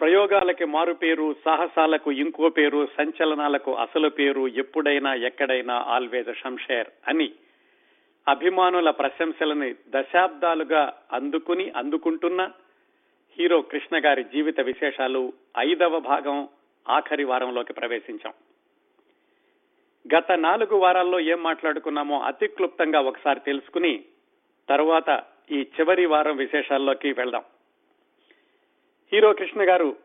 ప్రయోగాలకి మారు పేరు సాహసాలకు ఇంకో పేరు సంచలనాలకు అసలు పేరు ఎప్పుడైనా ఎక్కడైనా ఆల్వేజ్ షంషేర్ అని అభిమానుల ప్రశంసలని దశాబ్దాలుగా అందుకుని అందుకుంటున్న హీరో కృష్ణ గారి జీవిత విశేషాలు ఐదవ భాగం ఆఖరి వారంలోకి ప్రవేశించాం. గత నాలుగు వారాల్లో ఏం మాట్లాడుకున్నామో అతి క్లుప్తంగా ఒకసారి తెలుసుకుని తరువాత ఈ చివరి వారం విశేషాల్లోకి వెళ్దాం. హీరో కృష్ణ గారు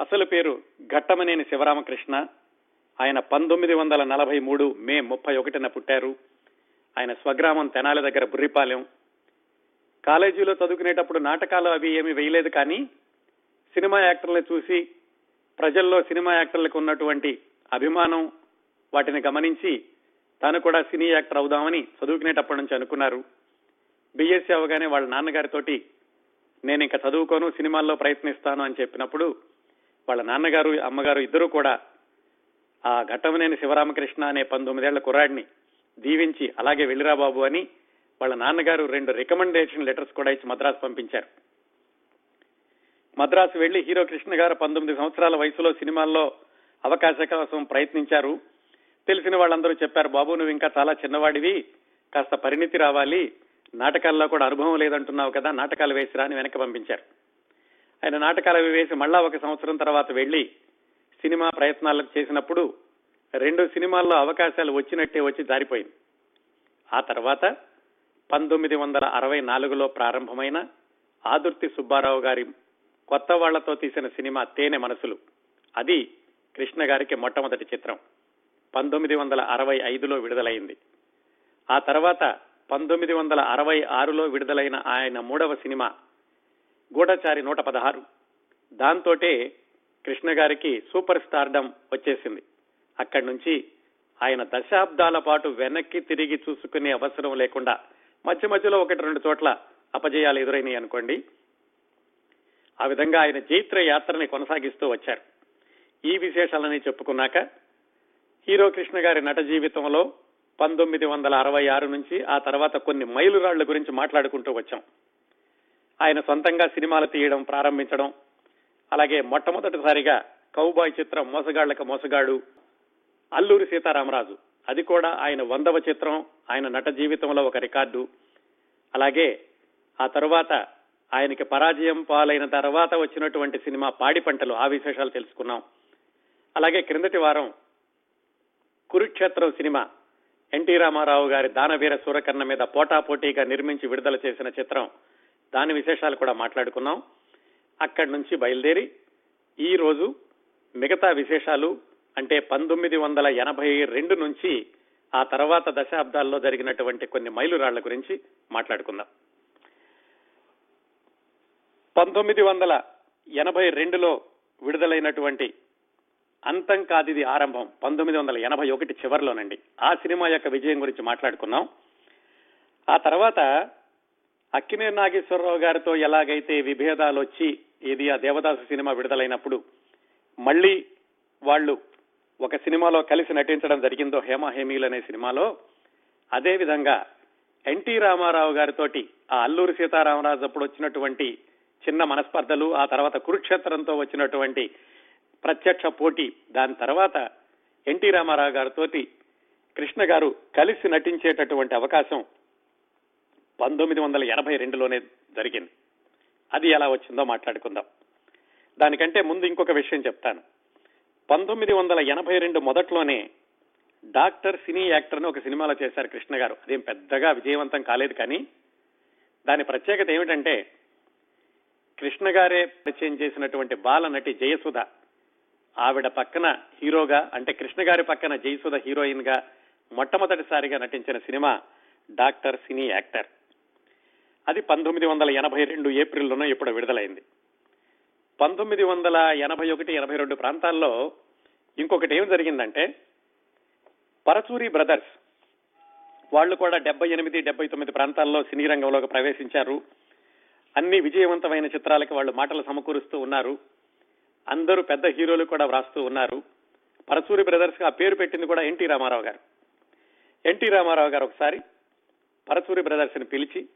అసలు పేరు ఘట్టమనేని శివరామకృష్ణ. ఆయన పంతొమ్మిది వందల నలభై మూడు మే ముప్పై ఒకటిన పుట్టారు. ఆయన స్వగ్రామం తెనాలి దగ్గర బుర్రిపాలెం. కాలేజీలో చదువుకునేటప్పుడు నాటకాలు అవి ఏమి వేయలేదు కానీ సినిమా యాక్టర్లను చూసి ప్రజల్లో సినిమా యాక్టర్లకు ఉన్నటువంటి అభిమానం వాటిని గమనించి తాను కూడా సినీ యాక్టర్ అవుదామని చదువుకునేటప్పటి నుంచి అనుకున్నారు. బీఎస్సీ అవగానే వాళ్ళ నాన్నగారితోటి నేను ఇంకా చదువుకోను సినిమాల్లో ప్రయత్నిస్తాను అని చెప్పినప్పుడు వాళ్ళ నాన్నగారు అమ్మగారు ఇద్దరూ కూడా ఆ ఘట్టమనేని శివరామకృష్ణ అనే పంతొమ్మిదేళ్ళ కుర్రాడిని దీవించి అలాగే వెళ్ళిరా బాబు అని వాళ్ళ నాన్నగారు రెండు రికమెండేషన్ లెటర్స్ కూడా ఇచ్చి మద్రాసు పంపించారు. మద్రాసు వెళ్ళి హీరో కృష్ణ గారు పంతొమ్మిది సంవత్సరాల వయసులో సినిమాల్లో అవకాశ కోసం ప్రయత్నించారు. తెలిసిన వాళ్ళందరూ చెప్పారు బాబు నువ్వు ఇంకా చాలా చిన్నవాడివి కాస్త పరిణితి రావాలి నాటకాల్లో కూడా అనుభవం లేదంటున్నావు కదా నాటకాలు వేసిరా అని వెనక్కి పంపించారు. ఆయన నాటకాలు వేసి మళ్ళా ఒక సంవత్సరం తర్వాత వెళ్ళి సినిమా ప్రయత్నాలు చేసినప్పుడు రెండు సినిమాల్లో అవకాశాలు వచ్చినట్టే వచ్చి జారిపోయింది. ఆ తర్వాత పంతొమ్మిది వందల అరవై నాలుగులో ప్రారంభమైన ఆదుర్తి సుబ్బారావు గారి కొత్త వాళ్ళతో తీసిన సినిమా తేనె మనసులు. అది కృష్ణ గారికి మొట్టమొదటి చిత్రం. పంతొమ్మిది వందల అరవై ఐదులో విడుదలైంది. ఆ తర్వాత పంతొమ్మిది వందల అరవై ఆరులో విడుదలైన ఆయన మూడవ సినిమా గూఢచారి నూట పదహారు. దాంతోటే కృష్ణ గారికి సూపర్ స్టార్డమ్ వచ్చేసింది. అక్కడి నుంచి ఆయన దశాబ్దాల పాటు వెనక్కి తిరిగి చూసుకునే అవసరం లేకుండా మధ్య మధ్యలో ఒకటి రెండు చోట్ల అపజయాలు ఎదురైనాయి అనుకోండి. ఆ విధంగా ఆయన జైత్ర యాత్రని కొనసాగిస్తూ వచ్చారు. ఈ విశేషాలని చెప్పుకున్నాక హీరో కృష్ణ గారి నట జీవితంలో పంతొమ్మిది వందల అరవై ఆరు నుంచి ఆ తర్వాత కొన్ని మైలురాళ్ళ గురించి మాట్లాడుకుంటూ వచ్చాం. ఆయన సొంతంగా సినిమాలు తీయడం ప్రారంభించడం అలాగే మొట్టమొదటిసారిగా కౌబాయ్ చిత్రం మోసగాళ్ళకు మోసగాడు అల్లూరి సీతారామరాజు. అది కూడా ఆయన వందవ చిత్రం ఆయన నట జీవితంలో ఒక రికార్డు. అలాగే ఆ తరువాత ఆయనకి పరాజయం పాలైన తర్వాత వచ్చినటువంటి సినిమా పాడి పంటలు ఆ విశేషాలు తెలుసుకున్నాం. అలాగే క్రిందటి వారం కురుక్షేత్రం సినిమా ఎన్టీ రామారావు గారి దానవీర సూరకర్ణ మీద పోటాపోటీగా నిర్మించి విడుదల చేసిన చిత్రం. దాని విశేషాలు కూడా మాట్లాడుకున్నాం. అక్కడి నుంచి బయలుదేరి ఈ రోజు మిగతా విశేషాలు అంటే పంతొమ్మిది వందల ఎనభై రెండు నుంచి ఆ తర్వాత దశాబ్దాల్లో జరిగినటువంటి కొన్ని మైలురాళ్ళ గురించి మాట్లాడుకుందాం. పంతొమ్మిది వందల ఎనభై రెండులో విడుదలైనటువంటి అంతం కాదిది ఆరంభం. పంతొమ్మిది వందల ఎనభై ఒకటి చివరిలోనండి. ఆ సినిమా యొక్క విజయం గురించి మాట్లాడుకున్నాం ఆ తర్వాత అక్కినేని నాగేశ్వరరావు గారితో ఎలాగైతే విభేదాలు వచ్చి ఇది ఆ దేవదాసు సినిమా విడుదలైనప్పుడు మళ్ళీ వాళ్ళు ఒక సినిమాలో కలిసి నటించడం జరిగిందో హేమ హేమీలు అనే సినిమాలో అదే విధంగా ఎన్టీ రామారావు గారితోటి ఆ అల్లూరి సీతారామరాజు అప్పుడు వచ్చినటువంటి చిన్న మనస్పర్ధలు ఆ తర్వాత కురుక్షేత్రంతో వచ్చినటువంటి ప్రత్యక్ష పోటీ. దాని తర్వాత ఎన్టీ రామారావు గారితో కృష్ణ గారు కలిసి నటించేటటువంటి అవకాశం పంతొమ్మిది వందల ఎనభై రెండులోనే జరిగింది. అది ఎలా వచ్చిందో మాట్లాడుకుందాం. దానికంటే ముందు ఇంకొక విషయం చెప్తాను. పంతొమ్మిది వందల ఎనభై రెండు మొదట్లోనే డాక్టర్ సినీ యాక్టర్ అని ఒక సినిమాలో చేశారు కృష్ణ గారు. అదేం పెద్దగా విజయవంతం కాలేదు కానీ దాని ప్రత్యేకత ఏమిటంటే కృష్ణ గారే పరిచయం చేసినటువంటి బాల నటి జయసుధ ఆవిడ పక్కన హీరోగా అంటే కృష్ణ గారి పక్కన జయసుధ హీరోయిన్గా మొట్టమొదటిసారిగా నటించిన సినిమా డాక్టర్ సినీ యాక్టర్. అది పంతొమ్మిది వందల ఎనభై రెండు ఏప్రిల్లోనో ఇప్పుడు విడుదలైంది. పంతొమ్మిది వందల ఎనభై ఒకటి ఎనభై రెండు ప్రాంతాల్లో ఇంకొకటి ఏం జరిగిందంటే పరచూరి బ్రదర్స్ వాళ్ళు కూడా డెబ్బై ఎనిమిది డెబ్బై తొమ్మిది ప్రాంతాల్లో సినీ రంగంలోకి ప్రవేశించారు. అన్ని విజయవంతమైన చిత్రాలకి వాళ్ళు మాటలు సమకూరుస్తూ ఉన్నారు. అందరూ పెద్ద హీరోలు కూడా వ్రాస్తూ ఉన్నారు. పరచూరి బ్రదర్స్ ఆ పేరు పెట్టింది కూడా ఎన్టీ రామారావు గారు. ఎన్టీ రామారావు గారు ఒకసారి పరచూరి బ్రదర్స్ని పిలిచి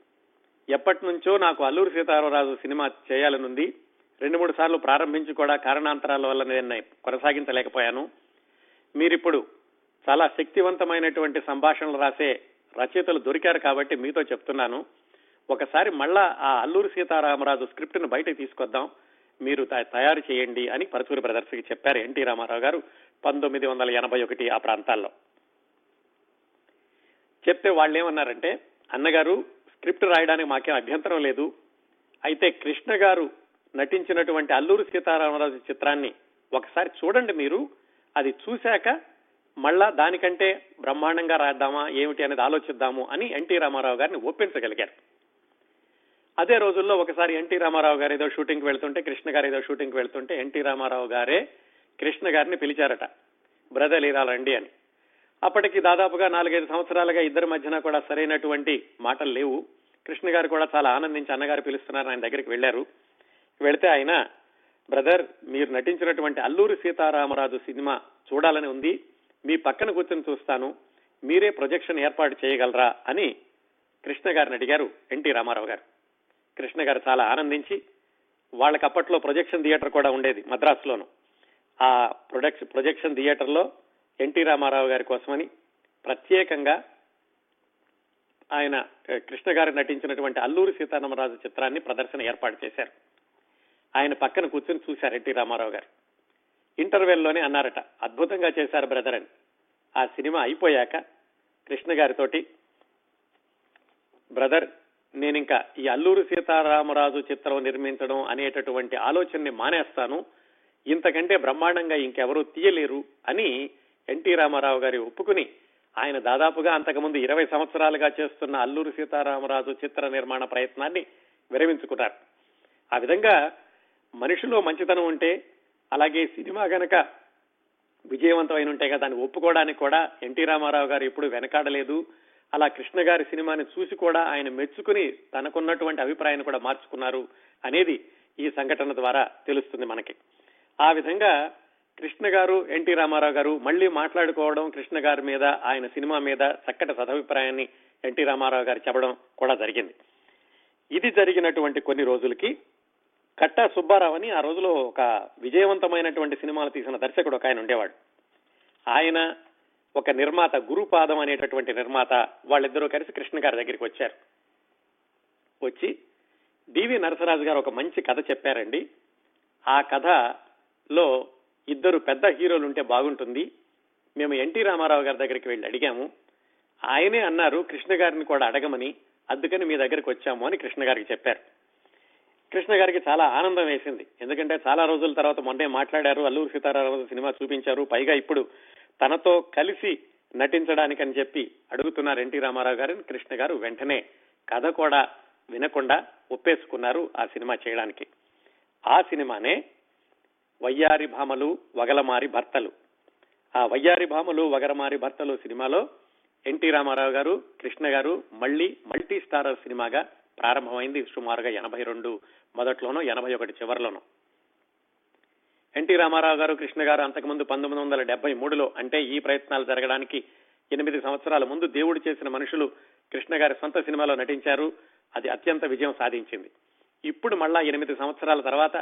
ఎప్పటి నుంచో నాకు అల్లూరి సీతారామరాజు సినిమా చేయాలనుంది. రెండు మూడు సార్లు ప్రారంభించి కూడా కారణాంతరాల వల్ల నేను కొనసాగించలేకపోయాను. మీరిప్పుడు చాలా శక్తివంతమైనటువంటి సంభాషణలు రాసే రచయితలు దొరికారు కాబట్టి మీతో చెప్తున్నాను. ఒకసారి మళ్ళా ఆ అల్లూరి సీతారామరాజు స్క్రిప్ట్ను బయటకు తీసుకొద్దాం. మీరు తయారు చేయండి అని పరచూరి బ్రదర్స్ చెప్పారు ఎన్టీ రామారావు గారు పంతొమ్మిది వందల ఎనభై ఒకటి ఆ ప్రాంతాల్లో. చెప్తే వాళ్ళు ఏమన్నారంటే అన్నగారు స్క్రిప్ట్ రాయడానికి మాకేం అభ్యంతరం లేదు. అయితే కృష్ణ గారు నటించినటువంటి అల్లూరు సీతారామరాజు చిత్రాన్ని ఒకసారి చూడండి మీరు. అది చూశాక మళ్ళా దానికంటే బ్రహ్మాండంగా రాద్దామా ఏమిటి అనేది ఆలోచిద్దాము అని ఎన్టీ రామారావు గారిని ఒప్పించగలిగారు. అదే రోజుల్లో ఒకసారి ఎన్టీ రామారావు గారు ఏదో షూటింగ్ వెళ్తుంటే కృష్ణ గారు ఏదో షూటింగ్ వెళ్తుంటే ఎన్టీ రామారావు గారే కృష్ణ గారిని పిలిచారట బ్రదర్ ఇలా రండి అని. అప్పటికి దాదాపుగా నాలుగైదు సంవత్సరాలుగా ఇద్దరి మధ్యన కూడా సరైనటువంటి మాటలు లేవు. కృష్ణ గారు కూడా చాలా ఆనందించి అన్నగారు పిలుస్తున్నారు ఆయన దగ్గరికి వెళ్ళారు వెళితే ఆయన బ్రదర్ మీరు నటించినటువంటి అల్లూరి సీతారామరాజు సినిమా చూడాలని ఉంది. మీ పక్కన కూర్చొని చూస్తాను. మీరే ప్రొజెక్షన్ ఏర్పాటు చేయగలరా అని కృష్ణ గారిని అడిగారు ఎన్టీ రామారావు గారు. కృష్ణ గారు చాలా ఆనందించి వాళ్ళకి అప్పట్లో ప్రొజెక్షన్ థియేటర్ కూడా ఉండేది మద్రాసులోను. ఆ ప్రొడక్షన్ ప్రొజెక్షన్ థియేటర్లో ఎన్టీ రామారావు గారి కోసమని ప్రత్యేకంగా ఆయన కృష్ణ గారు నటించినటువంటి అల్లూరి సీతారామరాజు చిత్రాన్ని ప్రదర్శన ఏర్పాటు చేశారు. ఆయన పక్కన కూర్చొని చూశారు ఎన్టీ రామారావు గారు. ఇంటర్వెల్లోనే అన్నారట అద్భుతంగా చేశారు బ్రదర్ అని. ఆ సినిమా అయిపోయాక కృష్ణ గారితోటి బ్రదర్ నేను ఇంకా ఈ అల్లూరు సీతారామరాజు చిత్రం నిర్మించడం అనేటటువంటి ఆలోచనని మానేస్తాను. ఇంతకంటే బ్రహ్మాండంగా ఇంకెవరూ తీయలేరు అని ఎన్టీ రామారావు గారి ఒప్పుకుని ఆయన దాదాపుగా అంతకుముందు ఇరవై సంవత్సరాలుగా చేస్తున్న అల్లూరి సీతారామరాజు చిత్ర నిర్మాణ ప్రయత్నాన్ని విరమించుకున్నారు. ఆ విధంగా మనిషిలో మంచితనం ఉంటే అలాగే సినిమా గనక విజయవంతమైన ఉంటే కదా దాన్ని ఒప్పుకోవడానికి కూడా ఎన్టీ రామారావు గారు ఎప్పుడు వెనకాడలేదు. అలా కృష్ణ గారి సినిమాని చూసి కూడా ఆయన మెచ్చుకుని తనకున్నటువంటి అభిప్రాయాన్ని కూడా మార్చుకున్నారు అనేది ఈ సంఘటన ద్వారా తెలుస్తుంది మనకి. ఆ విధంగా కృష్ణ గారు ఎన్టీ రామారావు గారు మళ్ళీ మాట్లాడుకోవడం కృష్ణ గారి మీద ఆయన సినిమా మీద చక్కటి సదభిప్రాయాన్ని ఎన్టీ రామారావు గారు చెప్పడం కూడా జరిగింది. ఇది జరిగినటువంటి కొన్ని రోజులకి కట్టా సుబ్బారావు అని ఆ రోజులో ఒక విజయవంతమైనటువంటి సినిమాలు తీసిన దర్శకుడు ఒక ఆయన ఉండేవాడు. ఆయన ఒక నిర్మాత గురుపాదం అనేటటువంటి నిర్మాత వాళ్ళిద్దరూ కలిసి కృష్ణ గారి దగ్గరికి వచ్చారు. వచ్చి డివి నరసరాజు గారు ఒక మంచి కథ చెప్పారండి. ఆ కథలో ఇద్దరు పెద్ద హీరోలు ఉంటే బాగుంటుంది. మేము ఎన్టీ రామారావు గారి దగ్గరికి వెళ్ళి అడిగాము. ఆయనే అన్నారు కృష్ణ గారిని కూడా అడగమని అందుకని మీ దగ్గరికి వచ్చాము అని కృష్ణ గారికి చెప్పారు. కృష్ణ గారికి చాలా ఆనందం వేసింది. ఎందుకంటే చాలా రోజుల తర్వాత మొన్నే మాట్లాడారు అల్లూరు సీతారామరాజు సినిమా చూపించారు పైగా ఇప్పుడు తనతో కలిసి నటించడానికని చెప్పి అడుగుతున్నారు ఎన్టీ రామారావు గారిని. కృష్ణ గారు వెంటనే కథ కూడా వినకుండా ఒప్పేసుకున్నారు ఆ సినిమా చేయడానికి. ఆ సినిమానే వయ్యారి భామలు వగలమారి భర్తలు. ఆ వయ్యారి భామలు వగరమారి భర్తలు సినిమాలో ఎన్టీ రామారావు గారు కృష్ణ గారు మళ్ళీ మల్టీ స్టారర్ సినిమాగా ప్రారంభమైంది సుమారుగా ఎనభై రెండు మొదట్లోనో ఎనభై ఒకటి చివరిలోనో. ఎన్టీ రామారావు గారు కృష్ణ గారు అంతకుముందు పంతొమ్మిది వందల డెబ్బై మూడులో అంటే ఈ ప్రయత్నాలు జరగడానికి ఎనిమిది సంవత్సరాల ముందు దేవుడు చేసిన మనుషులు కృష్ణ గారి సొంత సినిమాలో నటించారు. అది అత్యంత విజయం సాధించింది. ఇప్పుడు మళ్ళా ఎనిమిది సంవత్సరాల తర్వాత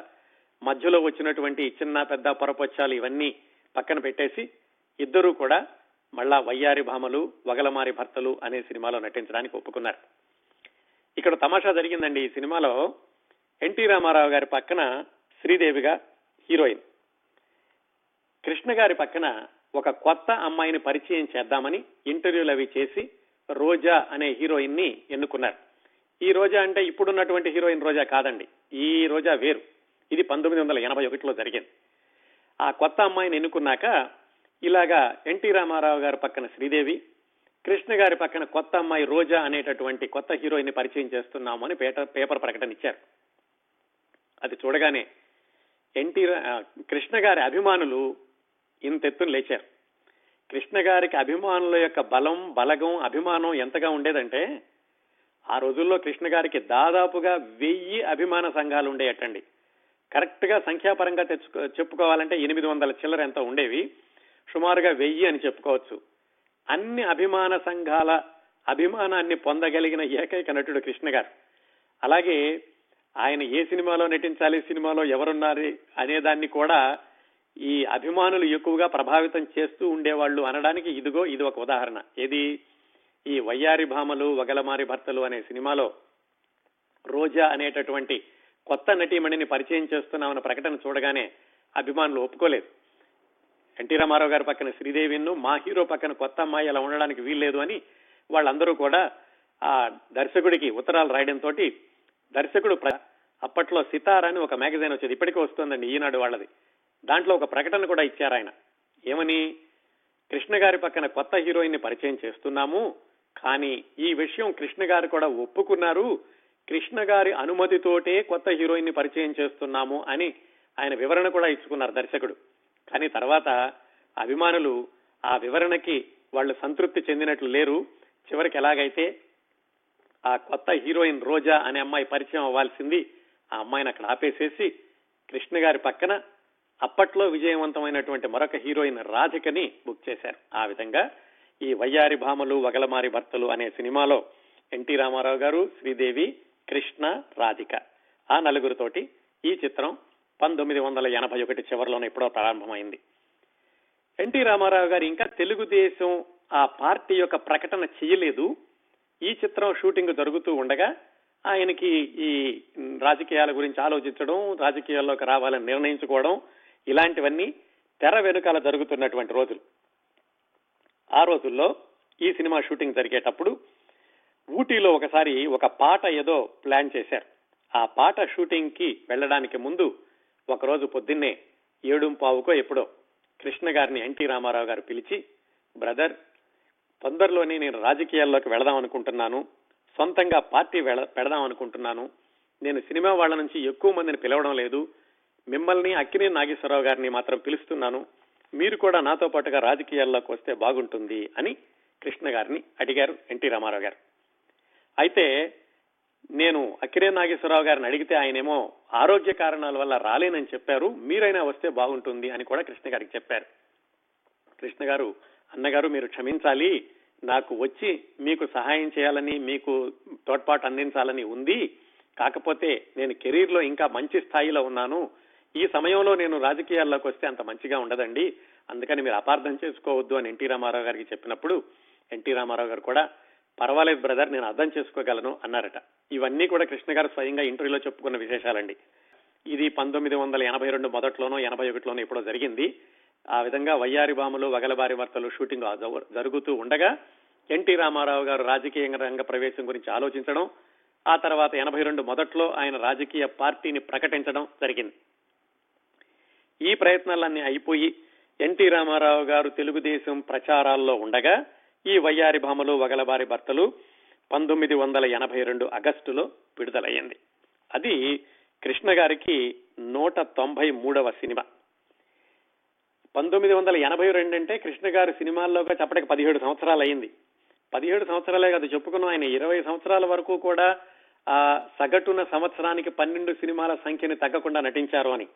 మధ్యలో వచ్చినటువంటి చిన్న పెద్ద పొరపొచ్చాలు ఇవన్నీ పక్కన పెట్టేసి ఇద్దరూ కూడా మళ్ళా వయ్యారి భామలు వగలమారి భర్తలు అనే సినిమాలో నటించడానికి ఒప్పుకున్నారు. ఇక్కడ తమాషా జరిగిందండి ఈ సినిమాలో ఎన్టీ రామారావు గారి పక్కన శ్రీదేవిగా హీరోయిన్. కృష్ణ గారి పక్కన ఒక కొత్త అమ్మాయిని పరిచయం చేద్దామని ఇంటర్వ్యూలు అవి చేసి రోజా అనే హీరోయిన్ని ఎన్నుకున్నారు. ఈ రోజా అంటే ఇప్పుడున్నటువంటి హీరోయిన్ రోజా కాదండి ఈ రోజా వేరు. ఇది పంతొమ్మిది వందల ఎనభై ఒకటిలో జరిగింది. ఆ కొత్త అమ్మాయిని ఎన్నుకున్నాక ఇలాగా ఎన్టీ రామారావు గారి పక్కన శ్రీదేవి కృష్ణ గారి పక్కన కొత్త అమ్మాయి రోజా అనేటటువంటి కొత్త హీరోయిన్ని పరిచయం చేస్తున్నామని పేపర్ పేపర్ ప్రకటన ఇచ్చారు. అది చూడగానే ఎన్టీ కృష్ణ గారి అభిమానులు ఇంతెత్తున లేచారు. కృష్ణ గారికి అభిమానుల యొక్క బలం బలగం అభిమానం ఎంతగా ఉండేదంటే ఆ రోజుల్లో కృష్ణ గారికి దాదాపుగా వెయ్యి అభిమాన సంఘాలు ఉండేయటండి. కరెక్ట్గా సంఖ్యాపరంగా తెచ్చుకో చెప్పుకోవాలంటే ఎనిమిది వందల చిల్లర ఎంత ఉండేవి. సుమారుగా వెయ్యి అని చెప్పుకోవచ్చు. అన్ని అభిమాన సంఘాల అభిమానాన్ని పొందగలిగిన ఏకైక నటుడు కృష్ణ గారు. అలాగే ఆయన ఏ సినిమాలో నటించాలి సినిమాలో ఎవరున్నారు అనే దాన్ని కూడా ఈ అభిమానులు ఎక్కువగా ప్రభావితం చేస్తూ ఉండేవాళ్ళు అనడానికి ఇదిగో ఇది ఒక ఉదాహరణ. ఏది? ఈ వయ్యారి భామలు వగలమారి భర్తలు అనే సినిమాలో రోజా అనేటటువంటి కొత్త నటీమణిని పరిచయం చేస్తున్నామన్న ప్రకటన చూడగానే అభిమానులు ఒప్పుకోలేదు. ఎన్టీ రామారావు గారి పక్కన శ్రీదేవిను మా హీరో పక్కన కొత్త అమ్మాయి అలా ఉండడానికి వీల్లేదు అని వాళ్ళందరూ కూడా ఆ దర్శకుడికి ఉత్తరాలు రాయడంతో దర్శకుడు ప్ర- అప్పట్లో సితార్ అని ఒక మ్యాగజైన్ వచ్చేది. ఇప్పటికీ వస్తుందండి ఈనాడు వాళ్ళది. దాంట్లో ఒక ప్రకటన కూడా ఇచ్చారు ఆయన. ఏమని? కృష్ణ గారి పక్కన కొత్త హీరోయిన్ని పరిచయం చేస్తున్నాము కానీ ఈ విషయం కృష్ణ గారు కూడా ఒప్పుకున్నారు. కృష్ణ గారి అనుమతితోటే కొత్త హీరోయిన్ని పరిచయం చేస్తున్నాము అని ఆయన వివరణ కూడా ఇచ్చుకున్నారు దర్శకుడు. కానీ తర్వాత అభిమానులు ఆ వివరణకి వాళ్ళు సంతృప్తి చెందినట్లు లేరు. చివరికి ఎలాగైతే ఆ కొత్త హీరోయిన్ రోజా అనే అమ్మాయి పరిచయం అవ్వాల్సింది ఆ అమ్మాయిని అక్కడ ఆపేసేసి కృష్ణ గారి పక్కన అప్పట్లో విజయవంతమైనటువంటి మరొక హీరోయిన్ రాధికని బుక్ చేశారు. ఆ విధంగా ఈ వయ్యారి భామలు వగలమారి భర్తలు అనే సినిమాలో ఎన్టీ రామారావు గారు శ్రీదేవి కృష్ణ రాధిక ఆ నలుగురితోటి ఈ చిత్రం పంతొమ్మిది వందల ఎనభై ఒకటి చివరిలోనే ఎప్పుడో ప్రారంభమైంది. ఎన్టీ రామారావు గారు ఇంకా తెలుగుదేశం ఆ పార్టీ యొక్క ప్రకటన చేయలేదు. ఈ చిత్రం షూటింగ్ జరుగుతూ ఉండగా ఆయనకి ఈ రాజకీయాల గురించి ఆలోచించడం రాజకీయాల్లోకి రావాలని నిర్ణయించుకోవడం ఇలాంటివన్నీ తెర వెనుకాల జరుగుతున్నటువంటి రోజులు. ఆ రోజుల్లో ఈ సినిమా షూటింగ్ జరిగేటప్పుడు ఊటీలో ఒకసారి ఒక పాట ఏదో ప్లాన్ చేశారు. ఆ పాట షూటింగ్కి వెళ్ళడానికి ముందు ఒకరోజు పొద్దున్నే ఏడుంపావుకో ఎప్పుడో కృష్ణ గారిని ఎన్టీ రామారావు గారు పిలిచి బ్రదర్ తొందరలోనే నేను రాజకీయాల్లోకి వెళదాం అనుకుంటున్నాను. సొంతంగా పార్టీ పెడదాం అనుకుంటున్నాను. నేను సినిమా వాళ్ళ నుంచి ఎక్కువ మందిని పిలవడం లేదు. మిమ్మల్ని అక్కినే నాగేశ్వరరావు గారిని మాత్రం పిలుస్తున్నాను. మీరు కూడా నాతో పాటుగా రాజకీయాల్లోకి వస్తే బాగుంటుంది అని కృష్ణ గారిని అడిగారు ఎన్టీ రామారావు గారు. అయితే నేను అక్కిరే నాగేశ్వరరావు గారిని అడిగితే ఆయనేమో ఆరోగ్య కారణాల వల్ల రాలేనని చెప్పారు. మీరైనా వస్తే బాగుంటుంది అని కూడా కృష్ణ గారికి చెప్పారు. కృష్ణ గారు అన్నగారు మీరు క్షమించాలి. నాకు వచ్చి మీకు సహాయం చేయాలని మీకు తోడ్పాటు అందించాలని ఉంది. కాకపోతే నేను కెరీర్లో ఇంకా మంచి స్థాయిలో ఉన్నాను. ఈ సమయంలో నేను రాజకీయాల్లోకి వస్తే అంత మంచిగా ఉండదండి. అందుకని మీరు అపార్థం చేసుకోవద్దు అని ఎన్టీ రామారావు గారికి చెప్పినప్పుడు ఎన్టీ రామారావు గారు కూడా పర్వాలేదు బ్రదర్ నేను అర్థం చేసుకోగలను అన్నారట. ఇవన్నీ కూడా కృష్ణ గారు స్వయంగా ఇంటర్వ్యూలో చెప్పుకున్న విశేషాలండి. ఇది పంతొమ్మిది వందల ఎనభై రెండు మొదట్లోనో ఎనభై ఒకటిలోనో ఎప్పుడో జరిగింది. ఆ విధంగా వయ్యారి బాములు వగలబారి వార్తలు షూటింగ్ జరుగుతూ ఉండగా ఎన్టీ రామారావు గారు రాజకీయ రంగ ప్రవేశం గురించి ఆలోచించడం ఆ తర్వాత ఎనభై రెండు మొదట్లో ఆయన రాజకీయ పార్టీని ప్రకటించడం జరిగింది. ఈ ప్రయత్నాలన్నీ అయిపోయి ఎన్టీ రామారావు గారు తెలుగుదేశం ప్రచారాల్లో ఉండగా ఈ వయ్యారి భామలు వగలబారి భర్తలు పంతొమ్మిది వందల ఎనభై రెండు ఆగస్టులో విడుదలయ్యింది. అది కృష్ణ గారికి నూట తొంభై మూడవ సినిమా. పంతొమ్మిది వందల ఎనభై రెండు అంటే కృష్ణ గారు సినిమాల్లోగా చెప్పడానికి పదిహేడు సంవత్సరాలు అయింది. పదిహేడు సంవత్సరాలే కాదు చెప్పుకున్నాం ఆయన. ఇరవై సంవత్సరాల వరకు కూడా ఆ సగటున సంవత్సరానికి పన్నెండు సినిమాల సంఖ్యని తగ్గకుండా నటించారు అని.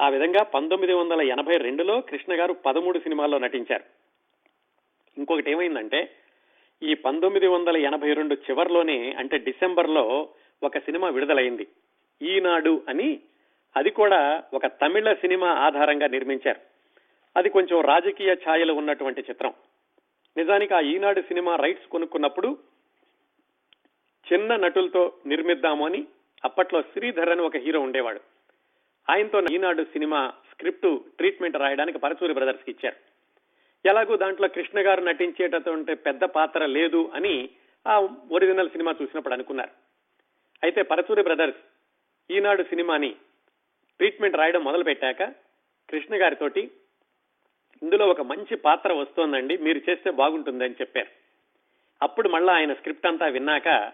ఆ విధంగా పంతొమ్మిది వందల ఎనభై రెండులో కృష్ణ గారు పదమూడు సినిమాల్లో నటించారు. ఇంకొకటి ఏమైందంటే ఈ పంతొమ్మిది వందల ఎనభై రెండు చివరిలోనే అంటే డిసెంబర్లో ఒక సినిమా విడుదలైంది. ఈనాడు అని అది కూడా ఒక తమిళ సినిమా ఆధారంగా నిర్మించారు. అది కొంచెం రాజకీయ ఛాయలు ఉన్నటువంటి చిత్రం. నిజానికి ఆ ఈనాడు సినిమా రైట్స్ కొనుక్కున్నప్పుడు చిన్న నటులతో నిర్మిద్దాము అని అప్పట్లో శ్రీధర్ అని ఒక హీరో ఉండేవాడు. ఆయనతో ఈనాడు సినిమా స్క్రిప్ట్ ట్రీట్మెంట్ రాయడానికి పరచూరి బ్రదర్స్కి ఇచ్చారు. ఎలాగో దాంట్లో కృష్ణ గారు నటించేటటువంటి పెద్ద పాత్ర లేదు అని ఆ ఒరిజినల్ సినిమా చూసినప్పుడు అనుకున్నారు. అయితే పరచూరి బ్రదర్స్ ఈనాడు సినిమాని ట్రీట్మెంట్ రాయడం మొదలు పెట్టాక కృష్ణ గారితోటి ఇందులో ఒక మంచి పాత్ర వస్తోందండి. మీరు చేస్తే బాగుంటుందని చెప్పారు. అప్పుడు మళ్ళా ఆయన స్క్రిప్ట్ అంతా విన్నాక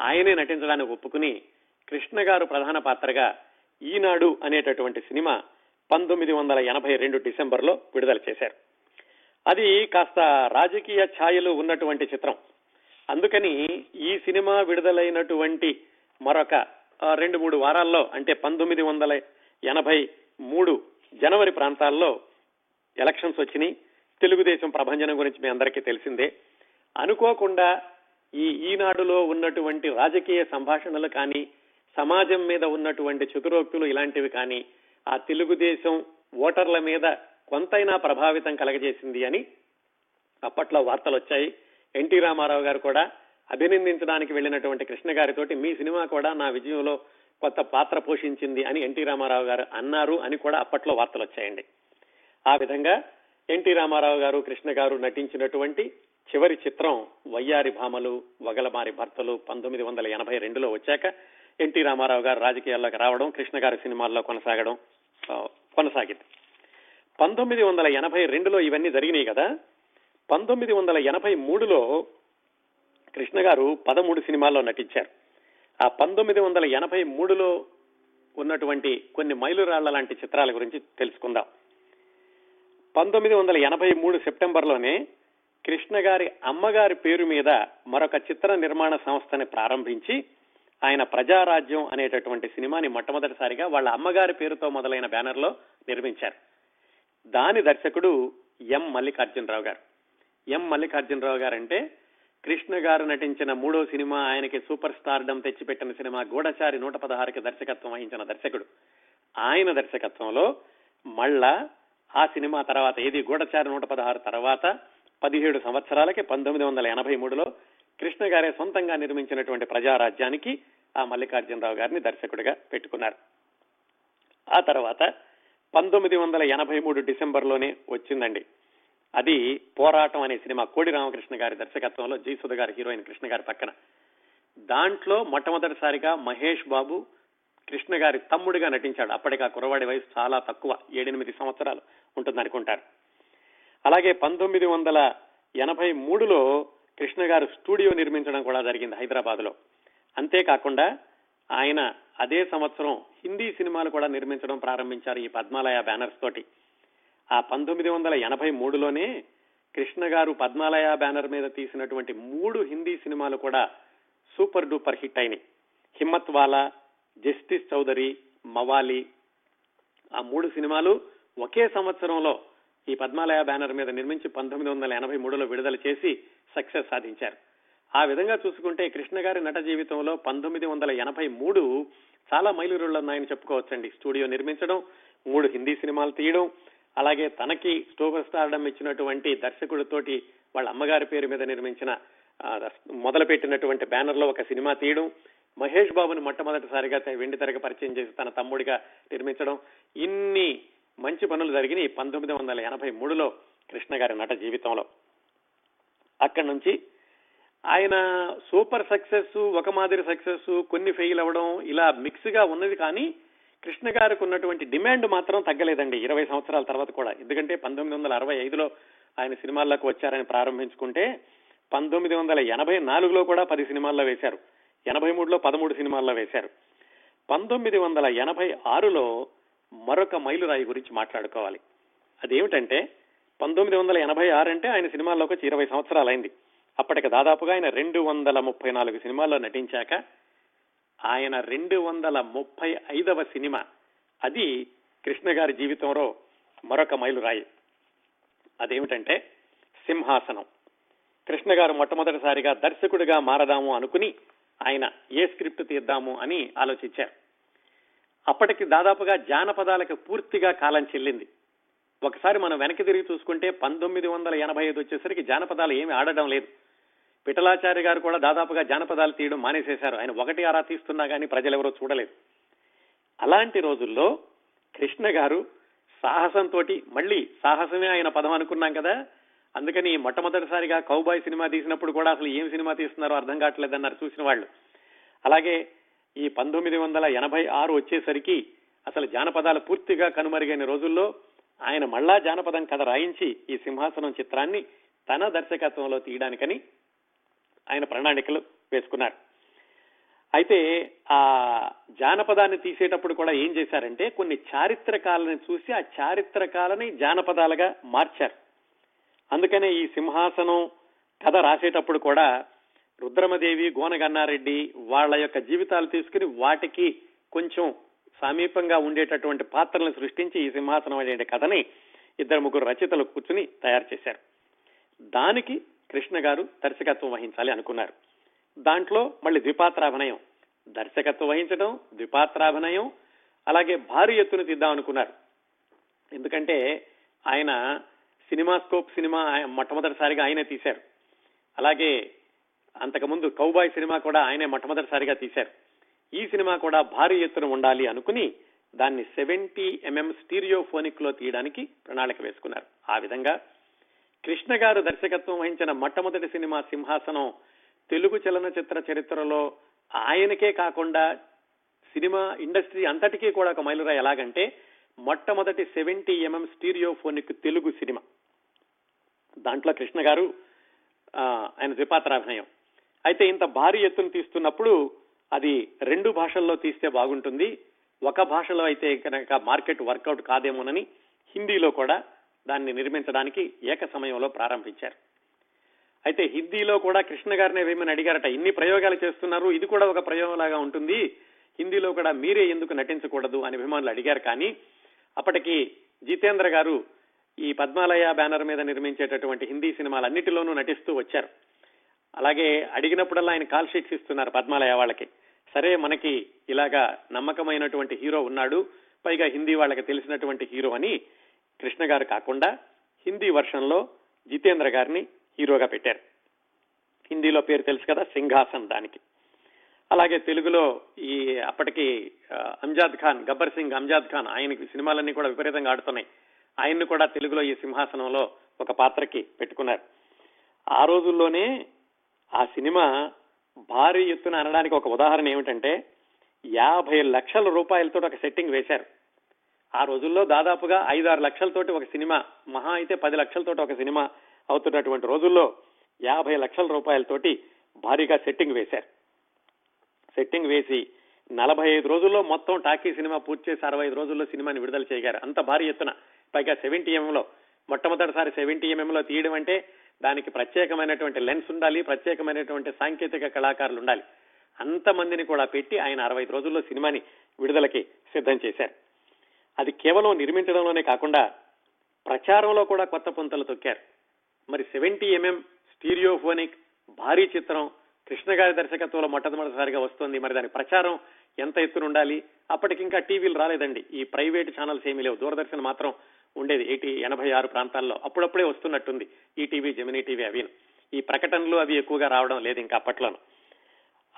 ఆయనే నటించడానికి ఒప్పుకుని కృష్ణ గారు ప్రధాన పాత్రగా ఈనాడు అనేటటువంటి సినిమా పంతొమ్మిది వందల ఎనభై రెండు డిసెంబర్లో విడుదల చేశారు. అది కాస్త రాజకీయ ఛాయలు ఉన్నటువంటి చిత్రం. అందుకని ఈ సినిమా విడుదలైనటువంటి మరొక రెండు మూడు వారాల్లో అంటే పంతొమ్మిది వందల ఎనభై మూడు జనవరి ప్రాంతాల్లో ఎలక్షన్స్ వచ్చినాయి. తెలుగుదేశం ప్రభంజనం గురించి మీ అందరికీ తెలిసిందే. అనుకోకుండా ఈ ఈనాడులో ఉన్నటువంటి రాజకీయ సంభాషణలు కానీ సమాజం మీద ఉన్నటువంటి చతురోక్తులు ఇలాంటివి కానీ ఆ తెలుగుదేశం ఓటర్ల మీద కొంతైనా ప్రభావితం కలగజేసింది అని అప్పట్లో వార్తలు వచ్చాయి. ఎన్టీ రామారావు గారు కూడా అభినందించడానికి వెళ్ళినటువంటి కృష్ణ గారితోటి మీ సినిమా కూడా నా విజయంలో కొత్త పాత్ర పోషించింది అని ఎన్టీ రామారావు గారు అన్నారు అని కూడా అప్పట్లో వార్తలు వచ్చాయండి. ఆ విధంగా ఎన్టీ రామారావు గారు కృష్ణ గారు నటించినటువంటి చివరి చిత్రం వయ్యారి భామలు వగలమారి భర్తలు పంతొమ్మిది వందల ఎనభై రెండులో వచ్చాక ఎన్టీ రామారావు గారు రాజకీయాల్లోకి రావడం కృష్ణ గారి సినిమాల్లో కొనసాగడం కొనసాగింది. పంతొమ్మిది వందల ఎనభై రెండులో ఇవన్నీ జరిగినాయి కదా. పంతొమ్మిది వందల ఎనభై మూడులో కృష్ణ గారు పదమూడు సినిమాల్లో నటించారు. ఆ పంతొమ్మిది వందల ఎనభై మూడులో ఉన్నటువంటి కొన్ని మైలురాళ్ళ లాంటి చిత్రాల గురించి తెలుసుకుందాం. పంతొమ్మిది వందల ఎనభై మూడు సెప్టెంబర్లోనే కృష్ణ గారి అమ్మగారి పేరు మీద మరొక చిత్ర నిర్మాణ సంస్థని ప్రారంభించి ఆయన ప్రజారాజ్యం అనేటటువంటి సినిమాని మొట్టమొదటిసారిగా వాళ్ళ అమ్మగారి పేరుతో మొదలైన బ్యానర్లో నిర్మించారు. దాని దర్శకుడు ఎం మల్లికార్జునరావు గారు. ఎం మల్లికార్జునరావు గారు అంటే కృష్ణ గారు నటించిన మూడో సినిమా ఆయనకి సూపర్ స్టార్డం తెచ్చిపెట్టిన సినిమా గూఢచారి నూట పదహారుకి దర్శకత్వం వహించిన దర్శకుడు. ఆయన దర్శకత్వంలో మళ్ళా ఆ సినిమా తర్వాత ఏది? గూఢచారి నూట పదహారు తర్వాత పదిహేడు సంవత్సరాలకి పంతొమ్మిది వందల ఎనభై మూడులో కృష్ణ గారే సొంతంగా నిర్మించినటువంటి ప్రజారాజ్యానికి ఆ మల్లికార్జునరావు గారిని దర్శకుడిగా పెట్టుకున్నారు. ఆ తర్వాత పంతొమ్మిది వందల ఎనభై మూడు డిసెంబర్లోనే వచ్చిందండి. అది పోరాటం అనే సినిమా కోడి రామకృష్ణ గారి దర్శకత్వంలో జయసుధ గారి హీరోయిన్ కృష్ణ గారి పక్కన. దాంట్లో మొట్టమొదటిసారిగా మహేష్ బాబు కృష్ణ గారి తమ్ముడిగా నటించాడు. అప్పటికి ఆ కురవాడి వయసు చాలా తక్కువ ఏడెనిమిది సంవత్సరాలు. ఉంటుందనుకుంటారు అలాగే పంతొమ్మిది వందల ఎనభై మూడులో కృష్ణ గారు స్టూడియో నిర్మించడం కూడా జరిగింది హైదరాబాద్లో అంతేకాకుండా ఆయన అదే సంవత్సరం హిందీ సినిమాలు కూడా నిర్మించడం ప్రారంభించారు ఈ పద్మాలయ బ్యానర్స్ తోటి. ఆ పంతొమ్మిది వందల ఎనభై మూడులోనే కృష్ణ గారు పద్మాలయ బ్యానర్ మీద తీసినటువంటి మూడు హిందీ సినిమాలు కూడా సూపర్ డూపర్ హిట్ అయినాయి. హిమ్మత్ వాలా జస్టిస్ చౌదరి మవాలి ఆ మూడు సినిమాలు ఒకే సంవత్సరంలో ఈ పద్మాలయ బ్యానర్ మీద నిర్మించి పంతొమ్మిది వందల ఎనభై మూడులో విడుదల చేసి సక్సెస్ సాధించారు. ఆ విధంగా చూసుకుంటే కృష్ణ గారి నట జీవితంలో పంతొమ్మిది వందల ఎనభై మూడు చాలా మైలురుళ్ళు ఉన్నాయని చెప్పుకోవచ్చండి. స్టూడియో నిర్మించడం మూడు హిందీ సినిమాలు తీయడం అలాగే తనకి సూపర్ స్టార్డం ఇచ్చినటువంటి దర్శకుడితోటి వాళ్ళ అమ్మగారి పేరు మీద నిర్మించిన మొదలుపెట్టినటువంటి బ్యానర్లో ఒక సినిమా తీయడం మహేష్ బాబుని మొట్టమొదటిసారిగా వెండి తెరగ పరిచయం చేసి తన తమ్ముడిగా నిర్మించడం ఇన్ని మంచి పనులు జరిగినాయి పంతొమ్మిది వందల ఎనభై మూడులో కృష్ణ గారి నట జీవితంలో. అక్కడి నుంచి ఆయన సూపర్ సక్సెస్ ఒక మాదిరి సక్సెస్ కొన్ని ఫెయిల్ అవ్వడం ఇలా మిక్స్గా ఉన్నది కానీ కృష్ణ గారికి ఉన్నటువంటి డిమాండ్ మాత్రం తగ్గలేదండి. ఇరవై సంవత్సరాల తర్వాత కూడా. ఎందుకంటే పంతొమ్మిది వందల అరవై ఐదులో ఆయన సినిమాల్లోకి వచ్చారని ప్రారంభించుకుంటే పంతొమ్మిది వందల ఎనభై నాలుగులో కూడా పది సినిమాల్లో వేశారు. ఎనభై మూడులో పదమూడు సినిమాల్లో వేశారు. పంతొమ్మిది వందల ఎనభై ఆరులో మరొక మైలురాయి గురించి మాట్లాడుకోవాలి. అదేమిటంటే పంతొమ్మిది వందల ఎనభై ఆరు అంటే ఆయన సినిమాల్లోకి వచ్చి ఇరవై సంవత్సరాలైంది. అప్పటికి దాదాపుగా ఆయన రెండు వందల ముప్పై నాలుగు సినిమాల్లో నటించాక ఆయన రెండు వందల ముప్పై ఐదవ సినిమా అది కృష్ణ గారి జీవితంలో మరొక మైలురాయి. అదేమిటంటే సింహాసనం. కృష్ణ గారు మొట్టమొదటిసారిగా దర్శకుడిగా మారదాము అనుకుని ఆయన ఏ స్క్రిప్ట్ తీద్దాము అని ఆలోచించారు. అప్పటికి దాదాపుగా జానపదాలకు పూర్తిగా కాలం చెల్లింది. ఒకసారి మనం వెనక్కి తిరిగి చూసుకుంటే పంతొమ్మిది వందల ఎనభై ఐదు వచ్చేసరికి జానపదాలు ఏమి ఆడడం లేదు. పిఠలాచారి గారు కూడా దాదాపుగా జానపదాలు తీయడం మానేసేశారు. ఆయన ఒకటి ఆరా తీస్తున్నా కానీ ప్రజలెవరూ చూడలేదు. అలాంటి రోజుల్లో కృష్ణ గారు సాహసంతో మళ్ళీ సాహసమే ఆయన పదం అనుకున్నాం కదా. అందుకని మొట్టమొదటిసారిగా కౌబాయ్ సినిమా తీసినప్పుడు కూడా అసలు ఏం సినిమా తీస్తున్నారో అర్థం కావట్లేదన్నారు చూసిన వాళ్ళు. అలాగే ఈ పంతొమ్మిది వందల ఎనభై ఆరు వచ్చేసరికి అసలు జానపదాలు పూర్తిగా కనుమరుగైన రోజుల్లో ఆయన మళ్ళా జానపదం కథ రాయించి ఈ సింహాసనం చిత్రాన్ని తన దర్శకత్వంలో తీయడానికని ఆయన ప్రణాళికలు వేసుకున్నారు. అయితే ఆ జానపదాన్ని తీసేటప్పుడు కూడా ఏం చేశారంటే కొన్ని చారిత్రకాలని చూసి ఆ చారిత్రకాలని జానపదాలుగా మార్చారు. అందుకనే ఈ సింహాసనం కథ రాసేటప్పుడు కూడా రుద్రమదేవి గోనగన్నారెడ్డి వాళ్ళ యొక్క జీవితాలు తీసుకుని వాటికి కొంచెం సమీపంగా ఉండేటటువంటి పాత్రలను సృష్టించి ఈ సింహాసనం అనే కథని ఇద్దరు ముగ్గురు రచయితలు కూర్చుని తయారు చేశారు. దానికి కృష్ణ గారు దర్శకత్వం వహించాలి అనుకున్నారు. దాంట్లో మళ్ళీ ద్విపాత్రాభినయం. దర్శకత్వం వహించడం ద్విపాత్రాభినయం అలాగే భారీ ఎత్తున తీద్దాం అనుకున్నారు. ఎందుకంటే ఆయన సినిమా స్కోప్ సినిమా మొట్టమొదటిసారిగా ఆయనే తీశారు. అలాగే అంతకుముందు కౌబాయ్ సినిమా కూడా ఆయనే మొట్టమొదటిసారిగా తీశారు. ఈ సినిమా కూడా భారీ ఎత్తున ఉండాలి అనుకుని దాన్ని సెవెంటీ ఎంఎం స్టీరియోఫోనిక్లో తీయడానికి ప్రణాళిక వేసుకున్నారు. ఆ విధంగా కృష్ణ గారు దర్శకత్వం వహించిన మొట్టమొదటి సినిమా సింహాసనం తెలుగు చలనచిత్ర చరిత్రలో ఆయనకే కాకుండా సినిమా ఇండస్ట్రీ అంతటికీ కూడా ఒక మైలురాయి. ఎలాగంటే మొట్టమొదటి seventy MM stereophonic Telugu cinema. దాంట్లో కృష్ణ గారు ఆయన ద్విపాత్రాభినయం. అయితే ఇంత భారీ ఎత్తున తీస్తున్నప్పుడు అది రెండు భాషల్లో తీస్తే బాగుంటుంది. ఒక భాషలో అయితే కనుక మార్కెట్ వర్కౌట్ కాదేమోనని హిందీలో కూడా దాన్ని నిర్మించడానికి ఏక సమయంలో ప్రారంభించారు. అయితే హిందీలో కూడా కృష్ణ గారిని వేమని అడిగారట ఇన్ని ప్రయోగాలు చేస్తున్నారు ఇది కూడా ఒక ప్రయోగంలాగా ఉంటుంది. హిందీలో కూడా మీరే ఎందుకు నటించకూడదు? అని అభిమానులు అడిగారు. కానీ అప్పటికి జితేంద్ర గారు ఈ పద్మాలయ బ్యానర్ మీద నిర్మించేటటువంటి హిందీ సినిమాలన్నిటిలోనూ నటిస్తూ వచ్చారు. అలాగే అడిగినప్పుడల్లా ఆయన కాల్ షీట్స్ ఇస్తున్నారు పద్మాలయ వాళ్ళకి. సరే మనకి ఇలాగా నమ్మకమైనటువంటి హీరో ఉన్నాడు పైగా హిందీ వాళ్ళకి తెలిసినటువంటి హీరో అని కృష్ణ గారు కాకుండా హిందీ వర్షన్లో జితేంద్ర గారిని హీరోగా పెట్టారు. హిందీలో పేరు తెలుసు కదా సింహాసన్ దానికి. అలాగే తెలుగులో ఈ అప్పటికి అంజాద్ ఖాన్ గబ్బర్ సింగ్ అంజాద్ ఖాన్ ఆయనకి సినిమాలన్నీ కూడా విపరీతంగా ఆడుతున్నాయి. ఆయన్ని కూడా తెలుగులో ఈ సింహాసనంలో ఒక పాత్రకి పెట్టుకున్నారు. ఆ రోజుల్లోనే ఆ సినిమా భారీ ఎత్తున అనడానికి ఒక ఉదాహరణ ఏమిటంటే యాభై లక్షల రూపాయలతో ఒక సెట్టింగ్ వేశారు. ఆ రోజుల్లో దాదాపుగా ఐదారు లక్షలతోటి ఒక సినిమా మహా అయితే పది లక్షలతోటి ఒక సినిమా అవుతున్నటువంటి రోజుల్లో యాభై లక్షల రూపాయలతోటి భారీగా సెట్టింగ్ వేశారు. సెట్టింగ్ వేసి నలభై ఐదు రోజుల్లో మొత్తం టాకీ సినిమా పూర్తి చేసి అరవై ఐదు రోజుల్లో సినిమాని విడుదల చేయగారు అంత భారీ ఎత్తున. పైగా సెవెంటీ ఎంఎంలో మొట్టమొదటిసారి సెవెంటీ ఎంఎంలో తీయడం అంటే దానికి ప్రత్యేకమైనటువంటి లెన్స్ ఉండాలి ప్రత్యేకమైనటువంటి సాంకేతిక కళాకారులు ఉండాలి. అంతమందిని కూడా పెట్టి ఆయన అరవై ఐదు రోజుల్లో సినిమాని విడుదలకి సిద్ధం చేశారు. అది కేవలం నిర్మించడంలోనే కాకుండా ప్రచారంలో కూడా కొత్త పుంతలు తొక్కారు. మరి సెవెంటీ ఎంఎం స్టీరియోఫోనిక్ భారీ చిత్రం కృష్ణ గారి దర్శకత్వంలో మొట్టమొదటిసారిగా వస్తుంది. మరి దాని ప్రచారం ఎంత ఎత్తున ఉండాలి? అప్పటికి ఇంకా టీవీలు రాలేదండి. ఈ ప్రైవేట్ ఛానల్స్ ఏమీ లేవు. దూరదర్శన్ మాత్రం ఉండేది. ఎయిటీ ఎనభై ఆరు ప్రాంతాల్లో అప్పుడప్పుడే వస్తున్నట్టుంది ఈటీవీ జమినీ టీవీ అవి. ఈ ప్రకటనలు అవి ఎక్కువగా రావడం లేదు ఇంకా అప్పట్లోనూ.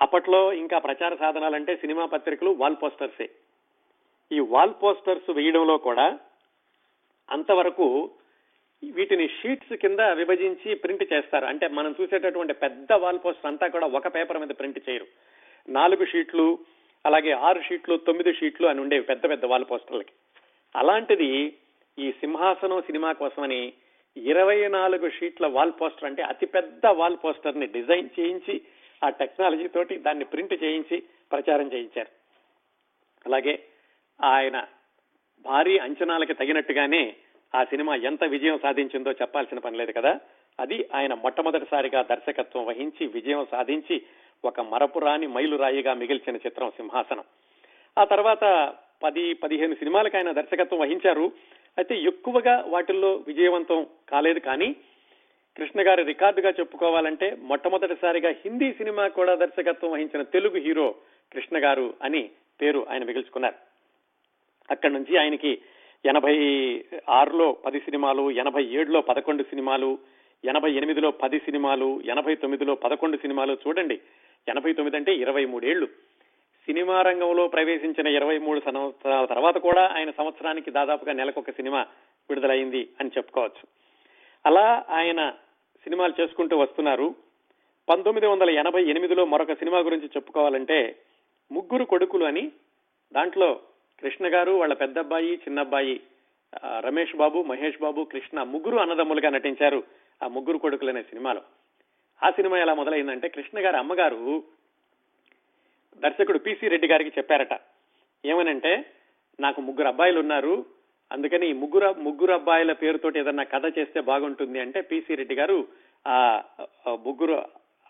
అప్పట్లో ఇంకా ప్రచార సాధనాలంటే సినిమా పత్రికలు వాల్ పోస్టర్సే. ఈ వాల్ పోస్టర్స్ వేయడంలో కూడా అంతవరకు వీటిని షీట్స్ కింద విభజించి ప్రింట్ చేస్తారు. అంటే మనం చూసేటటువంటి పెద్ద వాల్ పోస్టర్ అంతా కూడా ఒక పేపర్ మీద ప్రింట్ చేయరు. నాలుగు షీట్లు అలాగే ఆరు షీట్లు తొమ్మిది షీట్లు అని ఉండేవి పెద్ద పెద్ద వాల్ పోస్టర్లకి. అలాంటిది ఈ సింహాసనం సినిమా కోసమని ఇరవై నాలుగు షీట్ల వాల్ పోస్టర్ అంటే అతిపెద్ద వాల్ పోస్టర్ని డిజైన్ చేయించి ఆ టెక్నాలజీ తోటి దాన్ని ప్రింట్ చేయించి ప్రచారం చేయించారు. అలాగే ఆయన భారీ అంచనాలకి తగినట్టుగానే ఆ సినిమా ఎంత విజయం సాధించిందో చెప్పాల్సిన పని లేదు కదా. అది ఆయన మొట్టమొదటిసారిగా దర్శకత్వం వహించి విజయం సాధించి ఒక మరపురాని మైలురాయిగా మిగిల్చిన చిత్రం సింహాసనం. ఆ తర్వాత పది పదిహేను సినిమాలకు ఆయన దర్శకత్వం వహించారు. అయితే ఎక్కువగా వాటిల్లో విజయవంతం కాలేదు కానీ కృష్ణ గారి రికార్డుగా చెప్పుకోవాలంటే మొట్టమొదటిసారిగా హిందీ సినిమా కూడా దర్శకత్వం వహించిన తెలుగు హీరో కృష్ణ గారు అని పేరు ఆయన మిగిల్చుకున్నారు. అక్కడి నుంచి ఆయనకి ఎనభై ఆరులో పది సినిమాలు ఎనభై ఏడులో పదకొండు సినిమాలు ఎనభై ఎనిమిదిలో పది సినిమాలు ఎనభై తొమ్మిదిలో పదకొండు సినిమాలు చూడండి. ఎనభై తొమ్మిది అంటే ఇరవై మూడేళ్ళు సినిమా రంగంలో ప్రవేశించిన ఇరవై మూడు సంవత్సరాల తర్వాత కూడా ఆయన సంవత్సరానికి దాదాపుగా నెలకొక సినిమా విడుదలైంది అని చెప్పుకోవచ్చు. అలా ఆయన సినిమాలు చేసుకుంటూ వస్తున్నారు. పంతొమ్మిది వందల ఎనభై ఎనిమిదిలో మరొక సినిమా గురించి చెప్పుకోవాలంటే ముగ్గురు కొడుకులు అని దాంట్లో కృష్ణ గారు వాళ్ళ పెద్దబ్బాయి చిన్నబ్బాయి రమేష్ బాబు మహేష్ బాబు కృష్ణ ముగ్గురు అన్నదమ్ములుగా నటించారు ఆ ముగ్గురు కొడుకులు అనే సినిమాలో. ఆ సినిమా ఎలా మొదలైందంటే కృష్ణ గారి అమ్మగారు దర్శకుడు పిసి రెడ్డి గారికి చెప్పారట. ఏమనంటే నాకు ముగ్గురు అబ్బాయిలు ఉన్నారు అందుకని ఈ ముగ్గురు ముగ్గురు అబ్బాయిల పేరుతోటి ఏదన్నా కథ చేస్తే బాగుంటుంది అంటే పిసి రెడ్డి గారు ఆ ముగ్గురు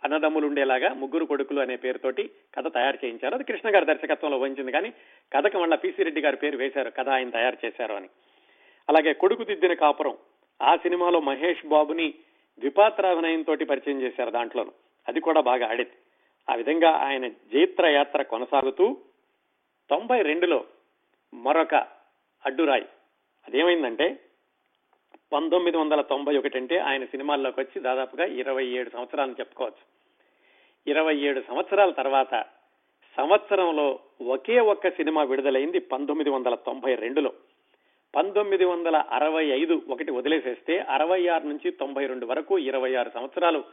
అన్నదమ్ములు ఉండేలాగా ముగ్గురు కొడుకులు అనే పేరుతోటి కథ తయారు చేయించారు. అది కృష్ణ గారి దర్శకత్వంలో వహించింది కానీ కథకు మళ్ళీ పిసి రెడ్డి గారి పేరు వేశారు కథ ఆయన తయారు చేశారు అని. అలాగే కొడుకు దిద్దిన కాపురం ఆ సినిమాలో మహేష్ బాబుని ద్విపాత్రాభినయం తోటి పరిచయం చేశారు దాంట్లోను. అది కూడా బాగా ఆడింది. ఆ విధంగా ఆయన జైత్ర యాత్ర కొనసాగుతూ తొంభై రెండులో మరొక అడ్డురాయి. అదేమైందంటే పంతొమ్మిది వందల తొంభై ఒకటి అంటే ఆయన సినిమాల్లోకి వచ్చి దాదాపుగా ఇరవై ఏడు సంవత్సరాలను చెప్పుకోవచ్చు. ఇరవై ఏడు సంవత్సరాల తర్వాత సంవత్సరంలో ఒకే ఒక్క సినిమా విడుదలైంది పంతొమ్మిది వందల తొంభై రెండులో. పంతొమ్మిది వందల అరవై ఐదు ఒకటి వదిలేసేస్తే అరవై ఆరు నుంచి తొంభై రెండు వరకు ఇరవై ఆరు సంవత్సరాలు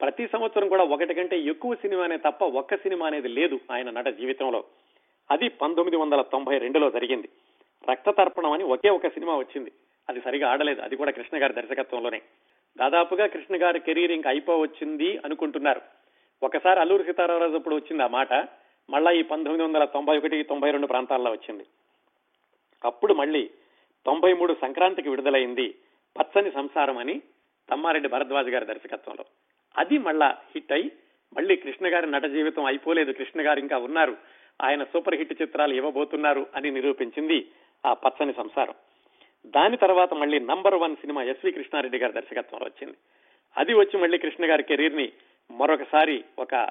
ప్రతి సంవత్సరం కూడా ఒకటి కంటే ఎక్కువ సినిమానే తప్ప ఒక్క సినిమా అనేది లేదు ఆయన నట జీవితంలో. అది పంతొమ్మిది వందల తొంభై రెండులో జరిగింది. రక్త తర్పణం అని ఒకే ఒక సినిమా వచ్చింది. అది సరిగా ఆడలేదు. అది కూడా కృష్ణ గారి దర్శకత్వంలోనే. దాదాపుగా కృష్ణ గారి కెరీర్ ఇంకా అయిపోవచ్చింది అనుకుంటున్నారు. ఒకసారి అల్లూరి సీతారామరాజు అప్పుడు వచ్చింది ఆ మాట. మళ్ళా ఈ పంతొమ్మిది వందల తొంభై ఒకటి తొంభై రెండు ప్రాంతాల్లో వచ్చింది. అప్పుడు మళ్ళీ తొంభై మూడు సంక్రాంతికి విడుదలైంది పచ్చని సంసారం అని తమ్మారెడ్డి భరద్వాజ్ గారి దర్శకత్వంలో. అది మళ్ళా హిట్ అయి మళ్ళీ కృష్ణ గారి నట జీవితం అయిపోలేదు. కృష్ణ గారు ఇంకా ఉన్నారు. ఆయన సూపర్ హిట్ చిత్రాలు ఇవ్వబోతున్నారు అని నిరూపించింది ఆ పచ్చని సంసారం. దాని తర్వాత మళ్ళీ number one cinema S V Krishna Reddy గారి దర్శకత్వంలో వచ్చింది. అది వచ్చి మళ్ళీ కృష్ణ గారి కెరీర్ని మరొకసారి ఒక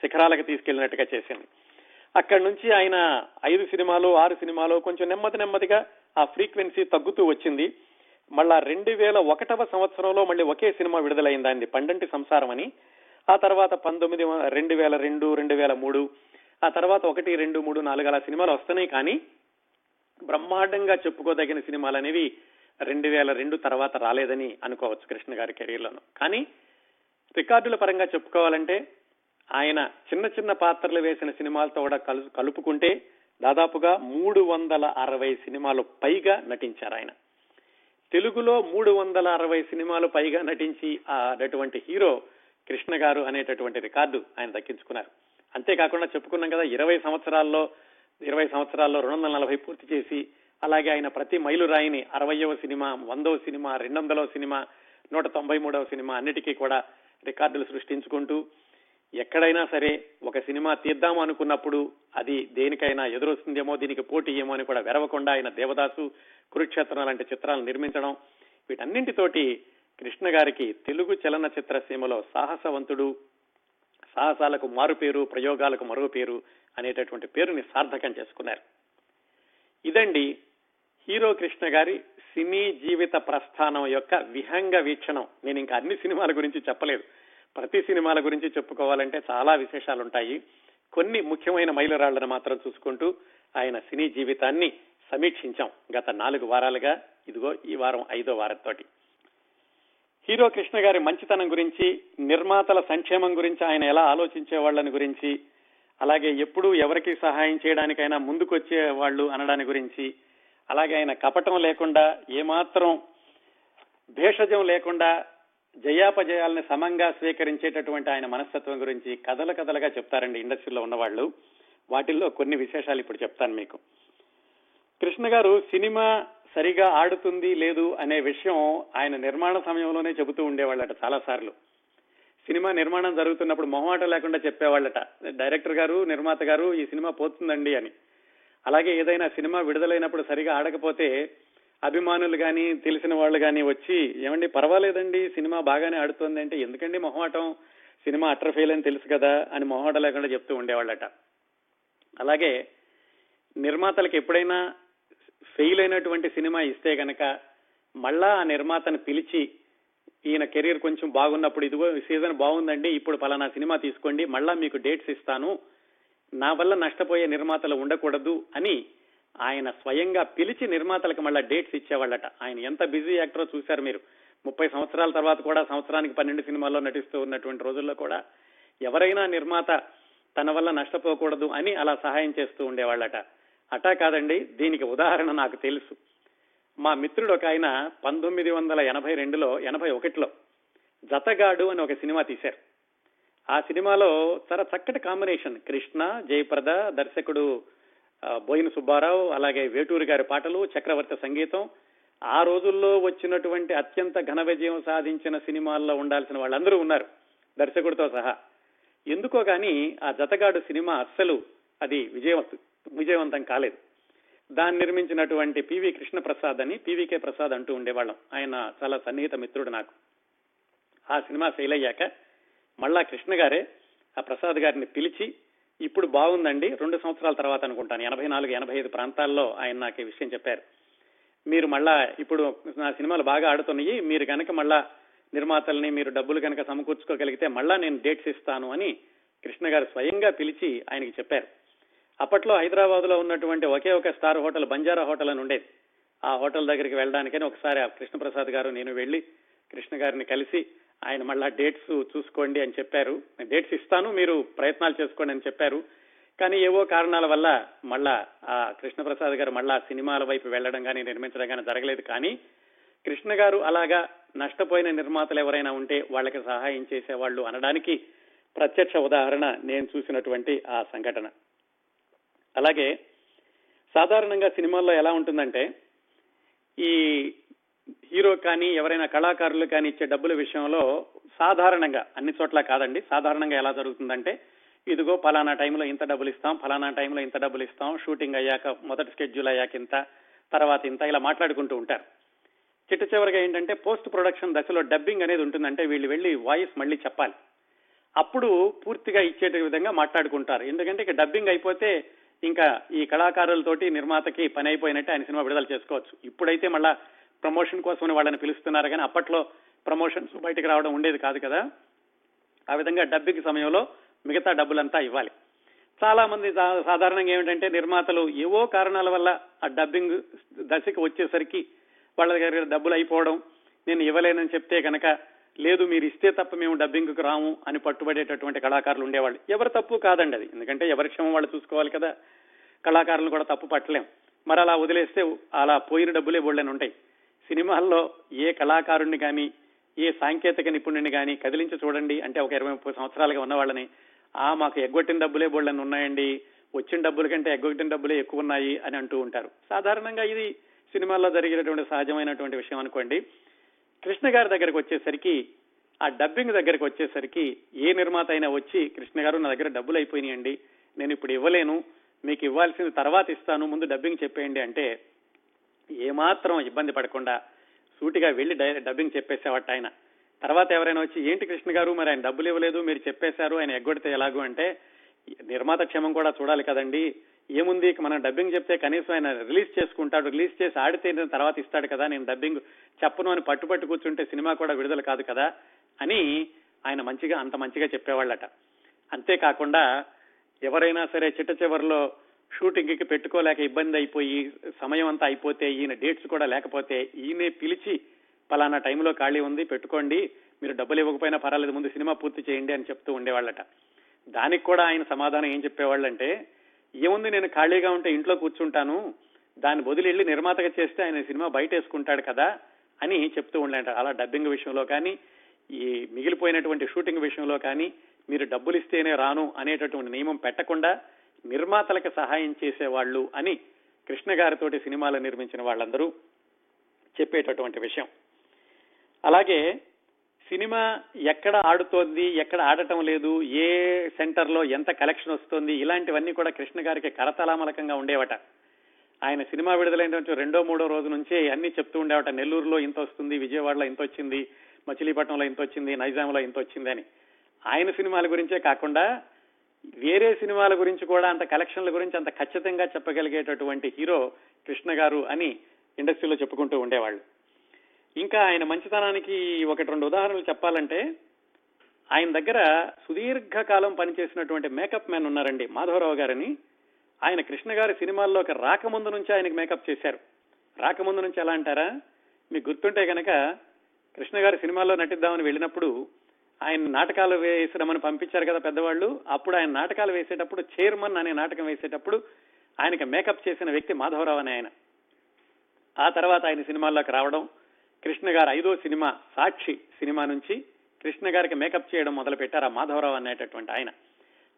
శిఖరాలకు తీసుకెళ్ళినట్టుగా చేసింది. అక్కడి నుంచి ఆయన ఐదు సినిమాలు ఆరు సినిమాలు కొంచెం నెమ్మది నెమ్మదిగా ఆ ఫ్రీక్వెన్సీ తగ్గుతూ వచ్చింది. మళ్ళా రెండు వేల ఒకటవ సంవత్సరంలో మళ్ళీ ఒకే సినిమా విడుదలైందండి పండంటి సంసారం అని. ఆ తర్వాత పంతొమ్మిది రెండు వేల రెండు రెండు వేల మూడు ఆ తర్వాత ఒకటి రెండు మూడు నాలుగు అలా సినిమాలు వస్తున్నాయి కానీ బ్రహ్మాండంగా చెప్పుకోదగిన సినిమాలు అనేవి రెండు వేల రెండు తర్వాత రాలేదని అనుకోవచ్చు కృష్ణ గారి కెరీర్లోను. కానీ రికార్డుల పరంగా చెప్పుకోవాలంటే ఆయన చిన్న చిన్న పాత్రలు వేసిన సినిమాలతో కూడా కలు కలుపుకుంటే దాదాపుగా మూడు వందల అరవై సినిమాలు పైగా నటించారు ఆయన. తెలుగులో మూడు వందల అరవై సినిమాలు పైగా నటించి అటువంటి హీరో కృష్ణ గారు అనేటటువంటి రికార్డు ఆయన దక్కించుకున్నారు. అంతేకాకుండా చెప్పుకున్నాం కదా ఇరవై సంవత్సరాల్లో ఇరవై సంవత్సరాల్లో రెండు వందల నలభై పూర్తి చేసి అలాగే ఆయన ప్రతి మైలురాయిని అరవయవ సినిమా వందవ సినిమా రెండు వందలవ సినిమా నూట తొంభై మూడవ సినిమా అన్నిటికీ కూడా రికార్డులు సృష్టించుకుంటూ ఎక్కడైనా సరే ఒక సినిమా తీద్దాం అనుకున్నప్పుడు అది దేనికైనా ఎదురొస్తుందేమో దీనికి పోటీ ఏమో అని కూడా వెరవకుండా ఆయన దేవదాసు కురుక్షేత్రం లాంటి చిత్రాలు నిర్మించడం వీటన్నింటితోటి కృష్ణ గారికి తెలుగు చలనచిత్ర సీమలో సాహసవంతుడు సాహసాలకు మారు పేరు ప్రయోగాలకు మరో పేరు అనేటటువంటి పేరుని సార్థకం చేసుకున్నారు. ఇదండి హీరో కృష్ణ గారి సినీ జీవిత ప్రస్థానం యొక్క విహంగ వీక్షణం. నేను ఇంకా అన్ని సినిమాల గురించి చెప్పలేదు. ప్రతి సినిమాల గురించి చెప్పుకోవాలంటే చాలా విశేషాలు ఉంటాయి కొన్ని ముఖ్యమైన మైలురాళ్ళను మాత్రం చూసుకుంటూ ఆయన సినీ జీవితాన్ని సమీక్షించాం గత నాలుగు వారాలుగా. ఇదిగో ఈ వారం ఐదో వారంతోటి. హీరో కృష్ణ గారి మంచితనం గురించి నిర్మాతల సంక్షేమం గురించి ఆయన ఎలా ఆలోచించే వాళ్ళని గురించి అలాగే ఎప్పుడు ఎవరికి సహాయం చేయడానికైనా ముందుకొచ్చే వాళ్ళు అనడాని గురించి అలాగే ఆయన కపటం లేకుండా ఏమాత్రం భేషజం లేకుండా జయాపజయాలని సమంగా స్వీకరించేటటువంటి ఆయన మనస్తత్వం గురించి కథల కథలుగా చెప్తారండి ఇండస్ట్రీలో ఉన్నవాళ్ళు. వాటిల్లో కొన్ని విశేషాలు ఇప్పుడు చెప్తాను మీకు. కృష్ణ గారు సినిమా సరిగా ఆడుతుంది లేదు అనే విషయం ఆయన నిర్మాణ సమయంలోనే చెబుతూ ఉండేవాళ్ళట చాలా సార్లు సినిమా నిర్మాణం జరుగుతున్నప్పుడు మొహమాట లేకుండా చెప్పేవాళ్ళట. డైరెక్టర్ గారు నిర్మాత గారు ఈ సినిమా పోతుందండి అని. అలాగే ఏదైనా సినిమా విడుదలైనప్పుడు సరిగా ఆడకపోతే అభిమానులు కానీ తెలిసిన వాళ్ళు కానీ వచ్చి ఏమండి పర్వాలేదండి సినిమా బాగానే ఆడుతుంది అంటే ఎందుకండి మొహమాటం? సినిమా అట్టర్ ఫెయిల్ అని తెలుసు కదా అని మొహమాట లేకుండా చెప్తూ ఉండేవాళ్ళట. అలాగే నిర్మాతలకు ఎప్పుడైనా ఫెయిల్ అయినటువంటి సినిమా ఇస్తే కనుక మళ్ళా ఆ నిర్మాతను పిలిచి ఈయన కెరీర్ కొంచెం బాగున్నప్పుడు ఇదిగో సీజన్ బాగుందండి ఇప్పుడు పలానా సినిమా తీసుకోండి మళ్ళా మీకు డేట్స్ ఇస్తాను నా వల్ల నష్టపోయే నిర్మాతలు ఉండకూడదు అని ఆయన స్వయంగా పిలిచి నిర్మాతలకు మళ్ళీ డేట్స్ ఇచ్చేవాళ్ళట. ఆయన ఎంత బిజీ యాక్టరో చూశారు మీరు. ముప్పై సంవత్సరాల తర్వాత కూడా సంవత్సరానికి పన్నెండు సినిమాల్లో నటిస్తూ ఉన్నటువంటి రోజుల్లో కూడా ఎవరైనా నిర్మాత తన వల్ల నష్టపోకూడదు అని అలా సహాయం చేస్తూ ఉండేవాళ్ళట. అటా కాదండి దీనికి ఉదాహరణ నాకు తెలుసు. మా మిత్రుడు ఒక ఆయన పంతొమ్మిది వందల ఎనభై రెండులో ఎనభై ఒకటిలో జతగాడు అని ఒక సినిమా తీశారు. ఆ సినిమాలో చాలా చక్కటి కాంబినేషన్ కృష్ణ జయప్రద దర్శకుడు బోయిన సుబ్బారావు అలాగే వేటూరి గారి పాటలు చక్రవర్తి సంగీతం ఆ రోజుల్లో వచ్చినటువంటి అత్యంత ఘన విజయం సాధించిన సినిమాల్లో ఉండాల్సిన వాళ్ళందరూ ఉన్నారు దర్శకుడితో సహా. ఎందుకో కానీ ఆ జతగాడు సినిమా అస్సలు అది విజయం విజయవంతం కాలేదు. దాన్ని నిర్మించినటువంటి పివి కృష్ణ ప్రసాద్ అని పివికే ప్రసాద్ అంటూ ఉండేవాళ్ళం. ఆయన చాలా సన్నిహిత మిత్రుడు నాకు. ఆ సినిమా ఫెయిల్ అయ్యాక మళ్ళా కృష్ణ గారే ఆ ప్రసాద్ గారిని పిలిచి ఇప్పుడు బాగుందండి. రెండు సంవత్సరాల తర్వాత అనుకుంటాను. ఎనభై నాలుగు ఎనభై ఐదు ప్రాంతాల్లో ఆయన నాకు ఈ విషయం చెప్పారు. మీరు మళ్ళా ఇప్పుడు నా సినిమాలు బాగా ఆడుతున్నాయి. మీరు కనుక మళ్ళా నిర్మాతల్ని మీరు డబ్బులు కనుక సమకూర్చుకోగలిగితే మళ్ళా నేను డేట్స్ ఇస్తాను అని కృష్ణ గారు స్వయంగా పిలిచి ఆయనకి చెప్పారు. అప్పట్లో హైదరాబాద్లో ఉన్నటువంటి ఒకే ఒక స్టార్ హోటల్ బంజారా హోటల్ అని ఉండేది. ఆ హోటల్ దగ్గరికి వెళ్ళడానికని ఒకసారి ఆ కృష్ణప్రసాద్ గారు నేను వెళ్ళి కృష్ణ గారిని కలిసి ఆయన మళ్ళా డేట్స్ చూసుకోండి అని చెప్పారు. డేట్స్ ఇస్తాను మీరు ప్రయత్నాలు చేసుకోండి అని చెప్పారు. కానీ ఏవో కారణాల వల్ల మళ్ళా ఆ కృష్ణప్రసాద్ గారు మళ్ళా సినిమాల వైపు వెళ్ళడం కానీ నిర్మించడం కానీ జరగలేదు. కానీ కృష్ణ గారు అలాగా నష్టపోయిన నిర్మాతలు ఎవరైనా ఉంటే వాళ్ళకి సహాయం చేసేవాళ్ళు అనడానికి ప్రత్యక్ష ఉదాహరణ నేను చూసినటువంటి ఆ సంఘటన. అలాగే సాధారణంగా సినిమాల్లో ఎలా ఉంటుందంటే ఈ హీరో కానీ ఎవరైనా కళాకారులు కానీ ఇచ్చే డబ్బుల విషయంలో సాధారణంగా అన్ని చోట్ల కాదండి సాధారణంగా ఎలా జరుగుతుందంటే ఇదిగో ఫలానా టైంలో ఇంత డబ్బులు ఇస్తాం ఫలానా టైంలో ఇంత డబ్బులు ఇస్తాం షూటింగ్ అయ్యాక మొదటి స్కెడ్యూల్ అయ్యాక ఇంత తర్వాత ఇంత ఇలా మాట్లాడుకుంటూ ఉంటారు. చిట్ట చివరిగా ఏంటంటే పోస్ట్ ప్రొడక్షన్ దశలో డబ్బింగ్ అనేది ఉంటుందంటే వీళ్ళు వెళ్ళి వాయిస్ మళ్ళీ చెప్పాలి. అప్పుడు పూర్తిగా ఇచ్చే విధంగా మాట్లాడుకుంటారు. ఎందుకంటే ఇక డబ్బింగ్ అయిపోతే ఇంకా ఈ కళాకారులతోటి నిర్మాతకి పని అయిపోయినట్టే ఆయన సినిమా విడుదల చేసుకోవచ్చు. ఇప్పుడైతే మళ్ళా ప్రమోషన్ కోసమని వాళ్ళని పిలుస్తున్నారు కానీ అప్పట్లో ప్రమోషన్స్ బయటకు రావడం ఉండేది కాదు కదా. ఆ విధంగా డబ్బింగ్ సమయంలో మిగతా డబ్బులంతా ఇవ్వాలి. చాలా మంది సా- సాధారణంగా ఏమిటంటే నిర్మాతలు ఏవో కారణాల వల్ల ఆ డబ్బింగ్ దశకి వచ్చేసరికి వాళ్ళ దగ్గర డబ్బులు అయిపోవడం నేను ఇవ్వలేనని చెప్తే కనుక లేదు మీరు ఇస్తే తప్ప మేము డబ్బింగ్కి రాము అని పట్టుబడేటటువంటి కళాకారులు ఉండేవాళ్ళు. ఎవరు తప్పు కాదండి అది. ఎందుకంటే ఎవరి క్షమం వాళ్ళు చూసుకోవాలి కదా. కళాకారులు కూడా తప్పు పట్టలేం. మరి అలా వదిలేస్తే అలా పోయిన డబ్బులే బోళ్ళని ఉంటాయి సినిమాల్లో ఏ కళాకారుణ్ణి కానీ ఏ సాంకేతిక నిపుణుడిని కానీ కదిలించి చూడండి అంటే ఒక ఇరవై ముప్పై సంవత్సరాలుగా ఉన్న వాళ్ళని ఆ మాకు ఎగ్గొట్టిన డబ్బులే బోళ్ళని ఉన్నాయండి వచ్చిన డబ్బుల కంటే ఎగ్గొట్టిన డబ్బులే ఎక్కువ ఉన్నాయి అని అంటూ ఉంటారు. సాధారణంగా ఇది సినిమాల్లో జరిగేటటువంటి సహజమైనటువంటి విషయం అనుకోండి. కృష్ణ గారి దగ్గరకు వచ్చేసరికి ఆ డబ్బింగ్ దగ్గరకు వచ్చేసరికి ఏ నిర్మాత అయినా వచ్చి కృష్ణ గారు నా దగ్గర డబ్బులు అయిపోయినాయండి నేను ఇప్పుడు ఇవ్వలేను మీకు ఇవ్వాల్సింది తర్వాత ఇస్తాను ముందు డబ్బింగ్ చెప్పేయండి అంటే ఏమాత్రం ఇబ్బంది పడకుండా సూటిగా వెళ్ళి డబ్బింగ్ చెప్పేసేవాట ఆయన. తర్వాత ఎవరైనా వచ్చి ఏంటి కృష్ణ గారు? మరి ఆయన డబ్బులు ఇవ్వలేదు మీరు చెప్పేశారు ఆయన ఎగ్గొడితే ఎలాగూ? అంటే నిర్మాత క్షేమం కూడా చూడాలి కదండి. ఏముంది? మనం డబ్బింగ్ చెప్తే కనీసం ఆయన రిలీజ్ చేసుకుంటాడు. రిలీజ్ చేసి ఆడితే తర్వాత ఇస్తాడు కదా. నేను డబ్బింగ్ చెప్పను అని పట్టుపట్టు కూర్చుంటే సినిమా కూడా విడుదల కాదు కదా అని ఆయన మంచిగా అంత మంచిగా చెప్పేవాళ్ళట. అంతేకాకుండా ఎవరైనా సరే చిట్ట చివరిలో షూటింగ్కి పెట్టుకోలేక ఇబ్బంది అయిపోయి సమయం అంతా అయిపోతే ఈయన డేట్స్ కూడా లేకపోతే ఈయనే పిలిచి పలానా టైంలో ఖాళీ ఉంది పెట్టుకోండి మీరు డబ్బులు ఇవ్వకపోయినా పర్వాలేదు ముందు సినిమా పూర్తి చేయండి అని చెప్తూ ఉండేవాళ్ళట. దానికి కూడా ఆయన సమాధానం ఏం చెప్పేవాళ్ళంటే ఏముంది నేను ఖాళీగా ఉంటే ఇంట్లో కూర్చుంటాను దాన్ని వదిలి నిర్మాతగా చేస్తే ఆయన సినిమా బయట వేసుకుంటాడు కదా అని చెప్తూ ఉండేట అలా డబ్బింగ్ విషయంలో కానీ ఈ మిగిలిపోయినటువంటి షూటింగ్ విషయంలో కానీ మీరు డబ్బులు ఇస్తేనే రాను అనేటటువంటి నియమం పెట్టకుండా నిర్మాతలకు సహాయం చేసేవాళ్ళు అని కృష్ణ గారితోటి సినిమాలు నిర్మించిన వాళ్ళందరూ చెప్పేటటువంటి విషయం. అలాగే సినిమా ఎక్కడ ఆడుతోంది ఎక్కడ ఆడటం లేదు ఏ సెంటర్లో ఎంత కలెక్షన్ వస్తుంది ఇలాంటివన్నీ కూడా కృష్ణ గారికి కరతలామలకంగా ఉండేవట. ఆయన సినిమా విడుదలైనటువంటి రెండో మూడో రోజు నుంచే అన్ని చెప్తూ ఉండేవట. నెల్లూరులో ఇంత వస్తుంది విజయవాడలో ఇంత వచ్చింది మచిలీపట్నంలో ఇంత వచ్చింది నైజాంలో ఇంత వచ్చింది అని. ఆయన సినిమాల గురించే కాకుండా వేరే సినిమాల గురించి కూడా అంత కలెక్షన్ల గురించి అంత ఖచ్చితంగా చెప్పగలిగేటటువంటి హీరో కృష్ణ గారు అని ఇండస్ట్రీలో చెప్పుకుంటూ ఉండేవాళ్ళు. ఇంకా ఆయన మంచితనానికి ఒకటి రెండు ఉదాహరణలు చెప్పాలంటే ఆయన దగ్గర సుదీర్ఘకాలం పనిచేసినటువంటి మేకప్ మ్యాన్ ఉన్నారండి మాధవరావు గారని. ఆయన కృష్ణ గారి సినిమాల్లోకి రాకముందు నుంచి ఆయనకి మేకప్ చేశారు. రాకముందు నుంచి ఎలా అంటారా? మీకు గుర్తుంటే కనుక కృష్ణ గారి సినిమాల్లో నటిద్దామని వెళ్ళినప్పుడు ఆయన నాటకాలు వేసిరమని పంపించారు కదా పెద్దవాళ్ళు. అప్పుడు ఆయన నాటకాలు వేసేటప్పుడు చైర్మన్ అనే నాటకం వేసేటప్పుడు ఆయనకి మేకప్ చేసిన వ్యక్తి మాధవరావు అనే ఆయన. ఆ తర్వాత ఆయన సినిమాల్లోకి రావడం కృష్ణ గారు ఐదో సినిమా సాక్షి సినిమా నుంచి కృష్ణ గారికి మేకప్ చేయడం మొదలు పెట్టారు ఆ మాధవరావు అనేటటువంటి ఆయన.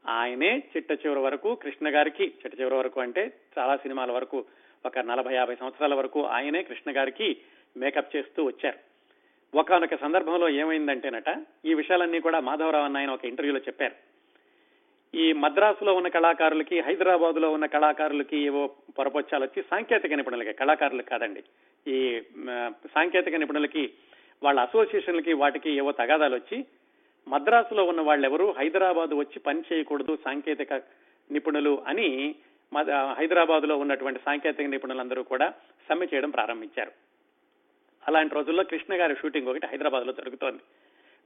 ఆయనే చిట్ట చివరి వరకు కృష్ణ గారికి చిట్ట చివరి వరకు అంటే చాలా సినిమాల వరకు ఒక నలభై యాభై సంవత్సరాల వరకు ఆయనే కృష్ణ గారికి మేకప్ చేస్తూ వచ్చారు. ఒకనొక సందర్భంలో ఏమైందంటేనట ఈ విషయాలన్నీ కూడా మాధవరావు అన్న ఆయన ఒక ఇంటర్వ్యూలో చెప్పారు. ఈ మద్రాసులో ఉన్న కళాకారులకి హైదరాబాద్లో ఉన్న కళాకారులకి ఏవో పొరపొచ్చాలు వచ్చి సాంకేతిక నిపుణులకి కళాకారులకు కాదండి. ఈ సాంకేతిక నిపుణులకి వాళ్ళ అసోసియేషన్లకి వాటికి ఏవో తగాదాలు వచ్చి మద్రాసులో ఉన్న వాళ్ళెవరూ హైదరాబాద్ వచ్చి పని చేయకూడదు సాంకేతిక నిపుణులు అని హైదరాబాద్లో ఉన్నటువంటి సాంకేతిక నిపుణులందరూ కూడా సమ్మె చేయడం ప్రారంభించారు. అలాంటి రోజుల్లో కృష్ణ గారి షూటింగ్ ఒకటి హైదరాబాద్లో జరుగుతోంది.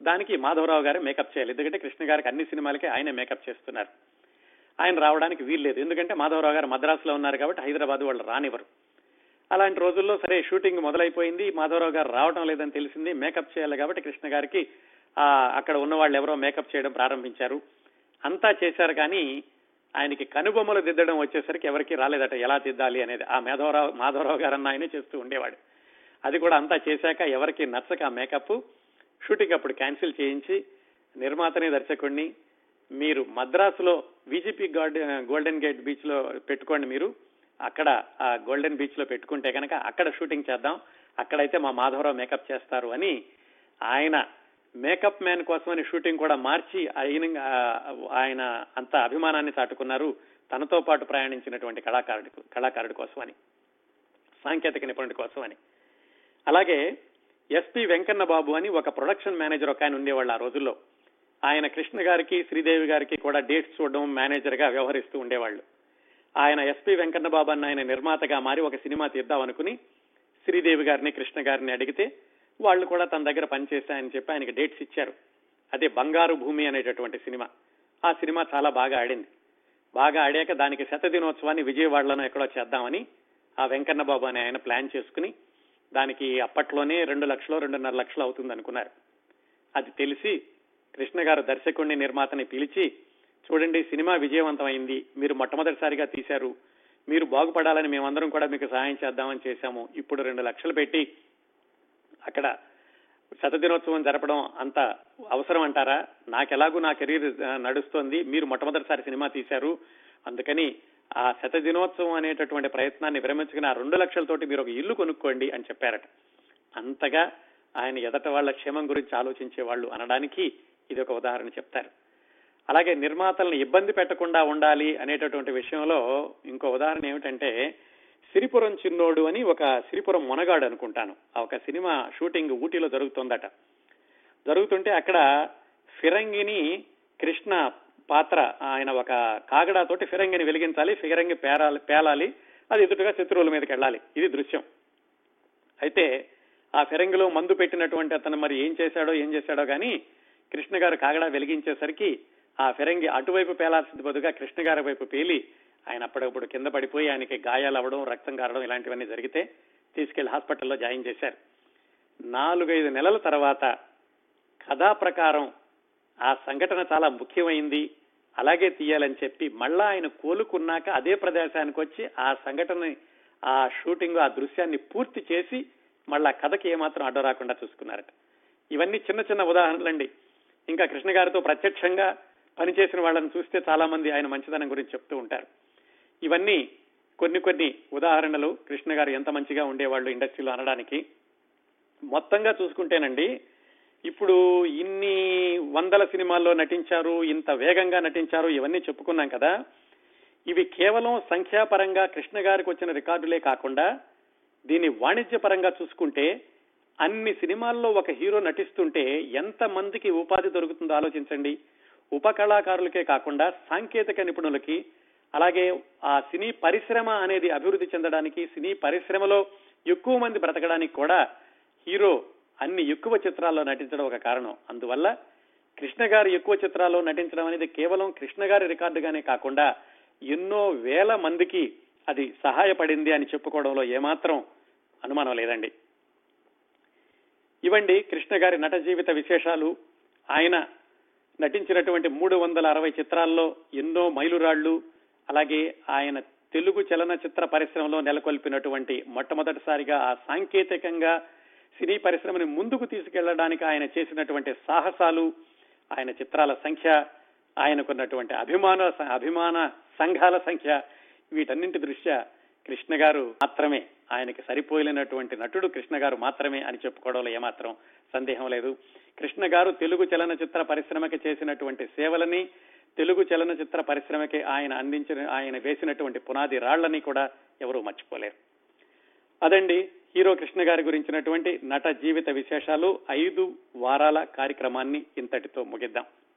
దానికి మాధవరావు గారు మేకప్ చేయాలి. ఎందుకంటే కృష్ణ గారికి అన్ని సినిమాలకే ఆయనే మేకప్ చేస్తున్నారు. ఆయన రావడానికి వీల్లేదు ఎందుకంటే మాధవరావు గారు మద్రాసులో ఉన్నారు కాబట్టి హైదరాబాద్ వాళ్ళు రానివ్వరు. అలాంటి రోజుల్లో సరే షూటింగ్ మొదలైపోయింది. మాధవరావు గారు రావడం లేదని తెలిసింది. మేకప్ చేయాలి కాబట్టి కృష్ణ గారికి అక్కడ ఉన్న వాళ్ళు ఎవరో మేకప్ చేయడం ప్రారంభించారు. అంతా చేశారు కానీ ఆయనకి కనుబొమ్మలు దిద్దడం వచ్చేసరికి ఎవరికి రాలేదట. ఎలా దిద్దాలి అనేది ఆ మాధవరావు మాధవరావు గారు అన్న ఆయనే చేస్తూ ఉండేవాడు. అది కూడా అంతా చేశాక ఎవరికి నచ్చక ఆ మేకప్ షూటింగ్ అప్పుడు క్యాన్సిల్ చేయించి నిర్మాతని దర్శకుడిని మీరు మద్రాసులో విజిపి గోల్డెన్ గేట్ బీచ్లో పెట్టుకోండి మీరు. అక్కడ ఆ గోల్డెన్ బీచ్లో పెట్టుకుంటే కనుక అక్కడ షూటింగ్ చేద్దాం. అక్కడైతే మా మాధవరావు మేకప్ చేస్తారు అని ఆయన మేకప్ మ్యాన్ కోసమని షూటింగ్ కూడా మార్చి ఆయన ఆయన అంత అభిమానాన్ని చాటుకున్నారు. తనతో పాటు ప్రయాణించినటువంటి కళాకారుడి కళాకారుడి కోసమని సాంకేతిక నిపుణుడి కోసమని. అలాగే ఎస్పి వెంకన్న బాబు అని ఒక ప్రొడక్షన్ మేనేజర్ ఒక ఆయన ఉండేవాళ్ళు ఆ రోజుల్లో. ఆయన కృష్ణ గారికి శ్రీదేవి గారికి కూడా డేట్స్ చూడడం మేనేజర్గా వ్యవహరిస్తూ ఉండేవాళ్ళు. ఆయన ఎస్పి వెంకన్న బాబు అన్న ఆయన నిర్మాతగా మారి ఒక సినిమా తీద్దాం అనుకుని శ్రీదేవి గారిని కృష్ణ గారిని అడిగితే వాళ్ళు కూడా తన దగ్గర పనిచేశాయని చెప్పి ఆయనకి డేట్స్ ఇచ్చారు. అదే బంగారు భూమి అనేటటువంటి సినిమా. ఆ సినిమా చాలా బాగా ఆడింది. బాగా ఆడాక దానికి శత దినోత్సవాన్ని విజయవాడలోనో ఎక్కడో చేద్దామని ఆ వెంకన్న బాబు అని ఆయన ప్లాన్ చేసుకుని దానికి అప్పట్లోనే రెండు లక్షలు రెండున్నర లక్షలు అవుతుంది అనుకున్నారు. అది తెలిసి కృష్ణ గారు దర్శకుడిని నిర్మాతని పిలిచి చూడండి సినిమా విజయవంతమైంది. మీరు మొట్టమొదటిసారిగా తీశారు. మీరు బాగుపడాలని మేమందరం కూడా మీకు సహాయం చేద్దామని చేశాము. ఇప్పుడు రెండు లక్షలు పెట్టి అక్కడ శతదినోత్సవం జరపడం అంత అవసరం అంటారా? నాకెలాగూ నా కెరీర్ నడుస్తోంది. మీరు మొట్టమొదటిసారి సినిమా తీశారు. అందుకని ఆ శత దినోత్సవం అనేటటువంటి ప్రయత్నాన్ని విరమించుకుని ఆ రెండు లక్షలతోటి మీరు ఒక ఇల్లు కొనుక్కోండి అని చెప్పారట. అంతగా ఆయన ఎదట వాళ్ళ క్షేమం గురించి ఆలోచించే వాళ్ళు అనడానికి ఇది ఒక ఉదాహరణ చెప్తారు. అలాగే నిర్మాతలను ఇబ్బంది పెట్టకుండా ఉండాలి అనేటటువంటి విషయంలో ఇంకో ఉదాహరణ ఏమిటంటే సిరిపురం చిన్నోడు అని ఒక సిరిపురం మొనగాడు అనుకుంటాను. ఆ ఒక సినిమా షూటింగ్ ఊటీలో జరుగుతుందట. జరుగుతుంటే అక్కడ ఫిరంగిని కృష్ణ పాత్ర ఆయన ఒక కాగడాతోటి ఫిరంగిని వెలిగించాలి ఫిరంగి పేరాలి పేలాలి అది ఎదుటిగా శత్రువుల మీదకి వెళ్ళాలి. ఇది దృశ్యం. అయితే ఆ ఫిరంగిలో మందు పెట్టినటువంటి అతను మరి ఏం చేశాడో ఏం చేశాడో కానీ కృష్ణ గారు కాగడా వెలిగించేసరికి ఆ ఫిరంగి అటువైపు పేలాల్సింది బదుగా కృష్ణ గారి వైపు పేలి ఆయన అప్పుడప్పుడు కింద పడిపోయి ఆయనకి గాయాలు అవ్వడం రక్తం కారడం ఇలాంటివన్నీ జరిగితే తీసుకెళ్ళి హాస్పిటల్లో జాయిన్ చేశారు. నాలుగైదు నెలల తర్వాత కథా ప్రకారం ఆ సంఘటన చాలా ముఖ్యమైంది. అలాగే తీయాలని చెప్పి మళ్ళా ఆయన కోలుకున్నాక అదే ప్రదేశానికి వచ్చి ఆ సంఘటన ఆ షూటింగ్ ఆ దృశ్యాన్ని పూర్తి చేసి మళ్ళా కథకి ఏమాత్రం అడ్డు రాకుండా చూసుకున్నారట. ఇవన్నీ చిన్న చిన్న ఉదాహరణలండి. ఇంకా కృష్ణ గారితో ప్రత్యక్షంగా పనిచేసిన వాళ్ళని చూస్తే చాలా మంది ఆయన మంచిదనం గురించి చెప్తూ ఉంటారు. ఇవన్నీ కొన్ని కొన్ని ఉదాహరణలు కృష్ణ గారు ఎంత మంచిగా ఉండేవాళ్ళు ఇండస్ట్రీలో అనడానికి. మొత్తంగా చూసుకుంటేనండి ఇప్పుడు ఇన్ని వందల సినిమాల్లో నటించారు ఇంత వేగంగా నటించారు ఇవన్నీ చెప్పుకున్నాం కదా. ఇవి కేవలం సంఖ్యాపరంగా కృష్ణ గారికి వచ్చిన రికార్డులే కాకుండా దీన్ని వాణిజ్యపరంగా చూసుకుంటే అన్ని సినిమాల్లో ఒక హీరో నటిస్తుంటే ఎంత మందికి ఉపాధి దొరుకుతుందో ఆలోచించండి. ఉపకళాకారులకే కాకుండా సాంకేతిక నిపుణులకి అలాగే ఆ సినీ పరిశ్రమ అనేది అభివృద్ధి చెందడానికి సినీ పరిశ్రమలో ఎక్కువ మంది బ్రతకడానికి కూడా హీరో అన్ని ఎక్కువ చిత్రాల్లో నటించడం ఒక కారణం. అందువల్ల కృష్ణ గారు ఎక్కువ చిత్రాల్లో నటించడం అనేది కేవలం కృష్ణ గారి రికార్డుగానే కాకుండా ఎన్నో వేల మందికి అది సహాయపడింది అని చెప్పుకోవడంలో ఏమాత్రం అనుమానం లేదండి. ఇవండి కృష్ణ గారి నట జీవిత విశేషాలు. ఆయన నటించినటువంటి మూడు వందల అరవై చిత్రాల్లో ఎన్నో మైలురాళ్ళు అలాగే ఆయన తెలుగు చలనచిత్ర పరిశ్రమలో నెలకొల్పినటువంటి మొట్టమొదటిసారిగా ఆ సాంకేతికంగా సినీ పరిశ్రమని ముందుకు తీసుకెళ్ళడానికి ఆయన చేసినటువంటి సాహసాలు ఆయన చిత్రాల సంఖ్య ఆయనకున్నటువంటి అభిమాన అభిమాన సంఘాల సంఖ్య వీటన్నింటి దృష్ట్యా కృష్ణ గారు మాత్రమే ఆయనకి సరిపోయినటువంటి నటుడు కృష్ణ గారు మాత్రమే అని చెప్పుకోవడంలో ఏమాత్రం సందేహం లేదు. కృష్ణ గారు తెలుగు చలనచిత్ర పరిశ్రమకి చేసినటువంటి సేవలని తెలుగు చలనచిత్ర పరిశ్రమకి ఆయన అందించిన ఆయన వేసినటువంటి పునాది రాళ్ళని కూడా ఎవరూ మర్చిపోలేరు. అదండి హీరో కృష్ణ గారి గురించినటువంటి నట జీవిత విశేషాలు ఐదు వారాల కార్యక్రమాన్ని ఇంతటితో ముగిద్దాం.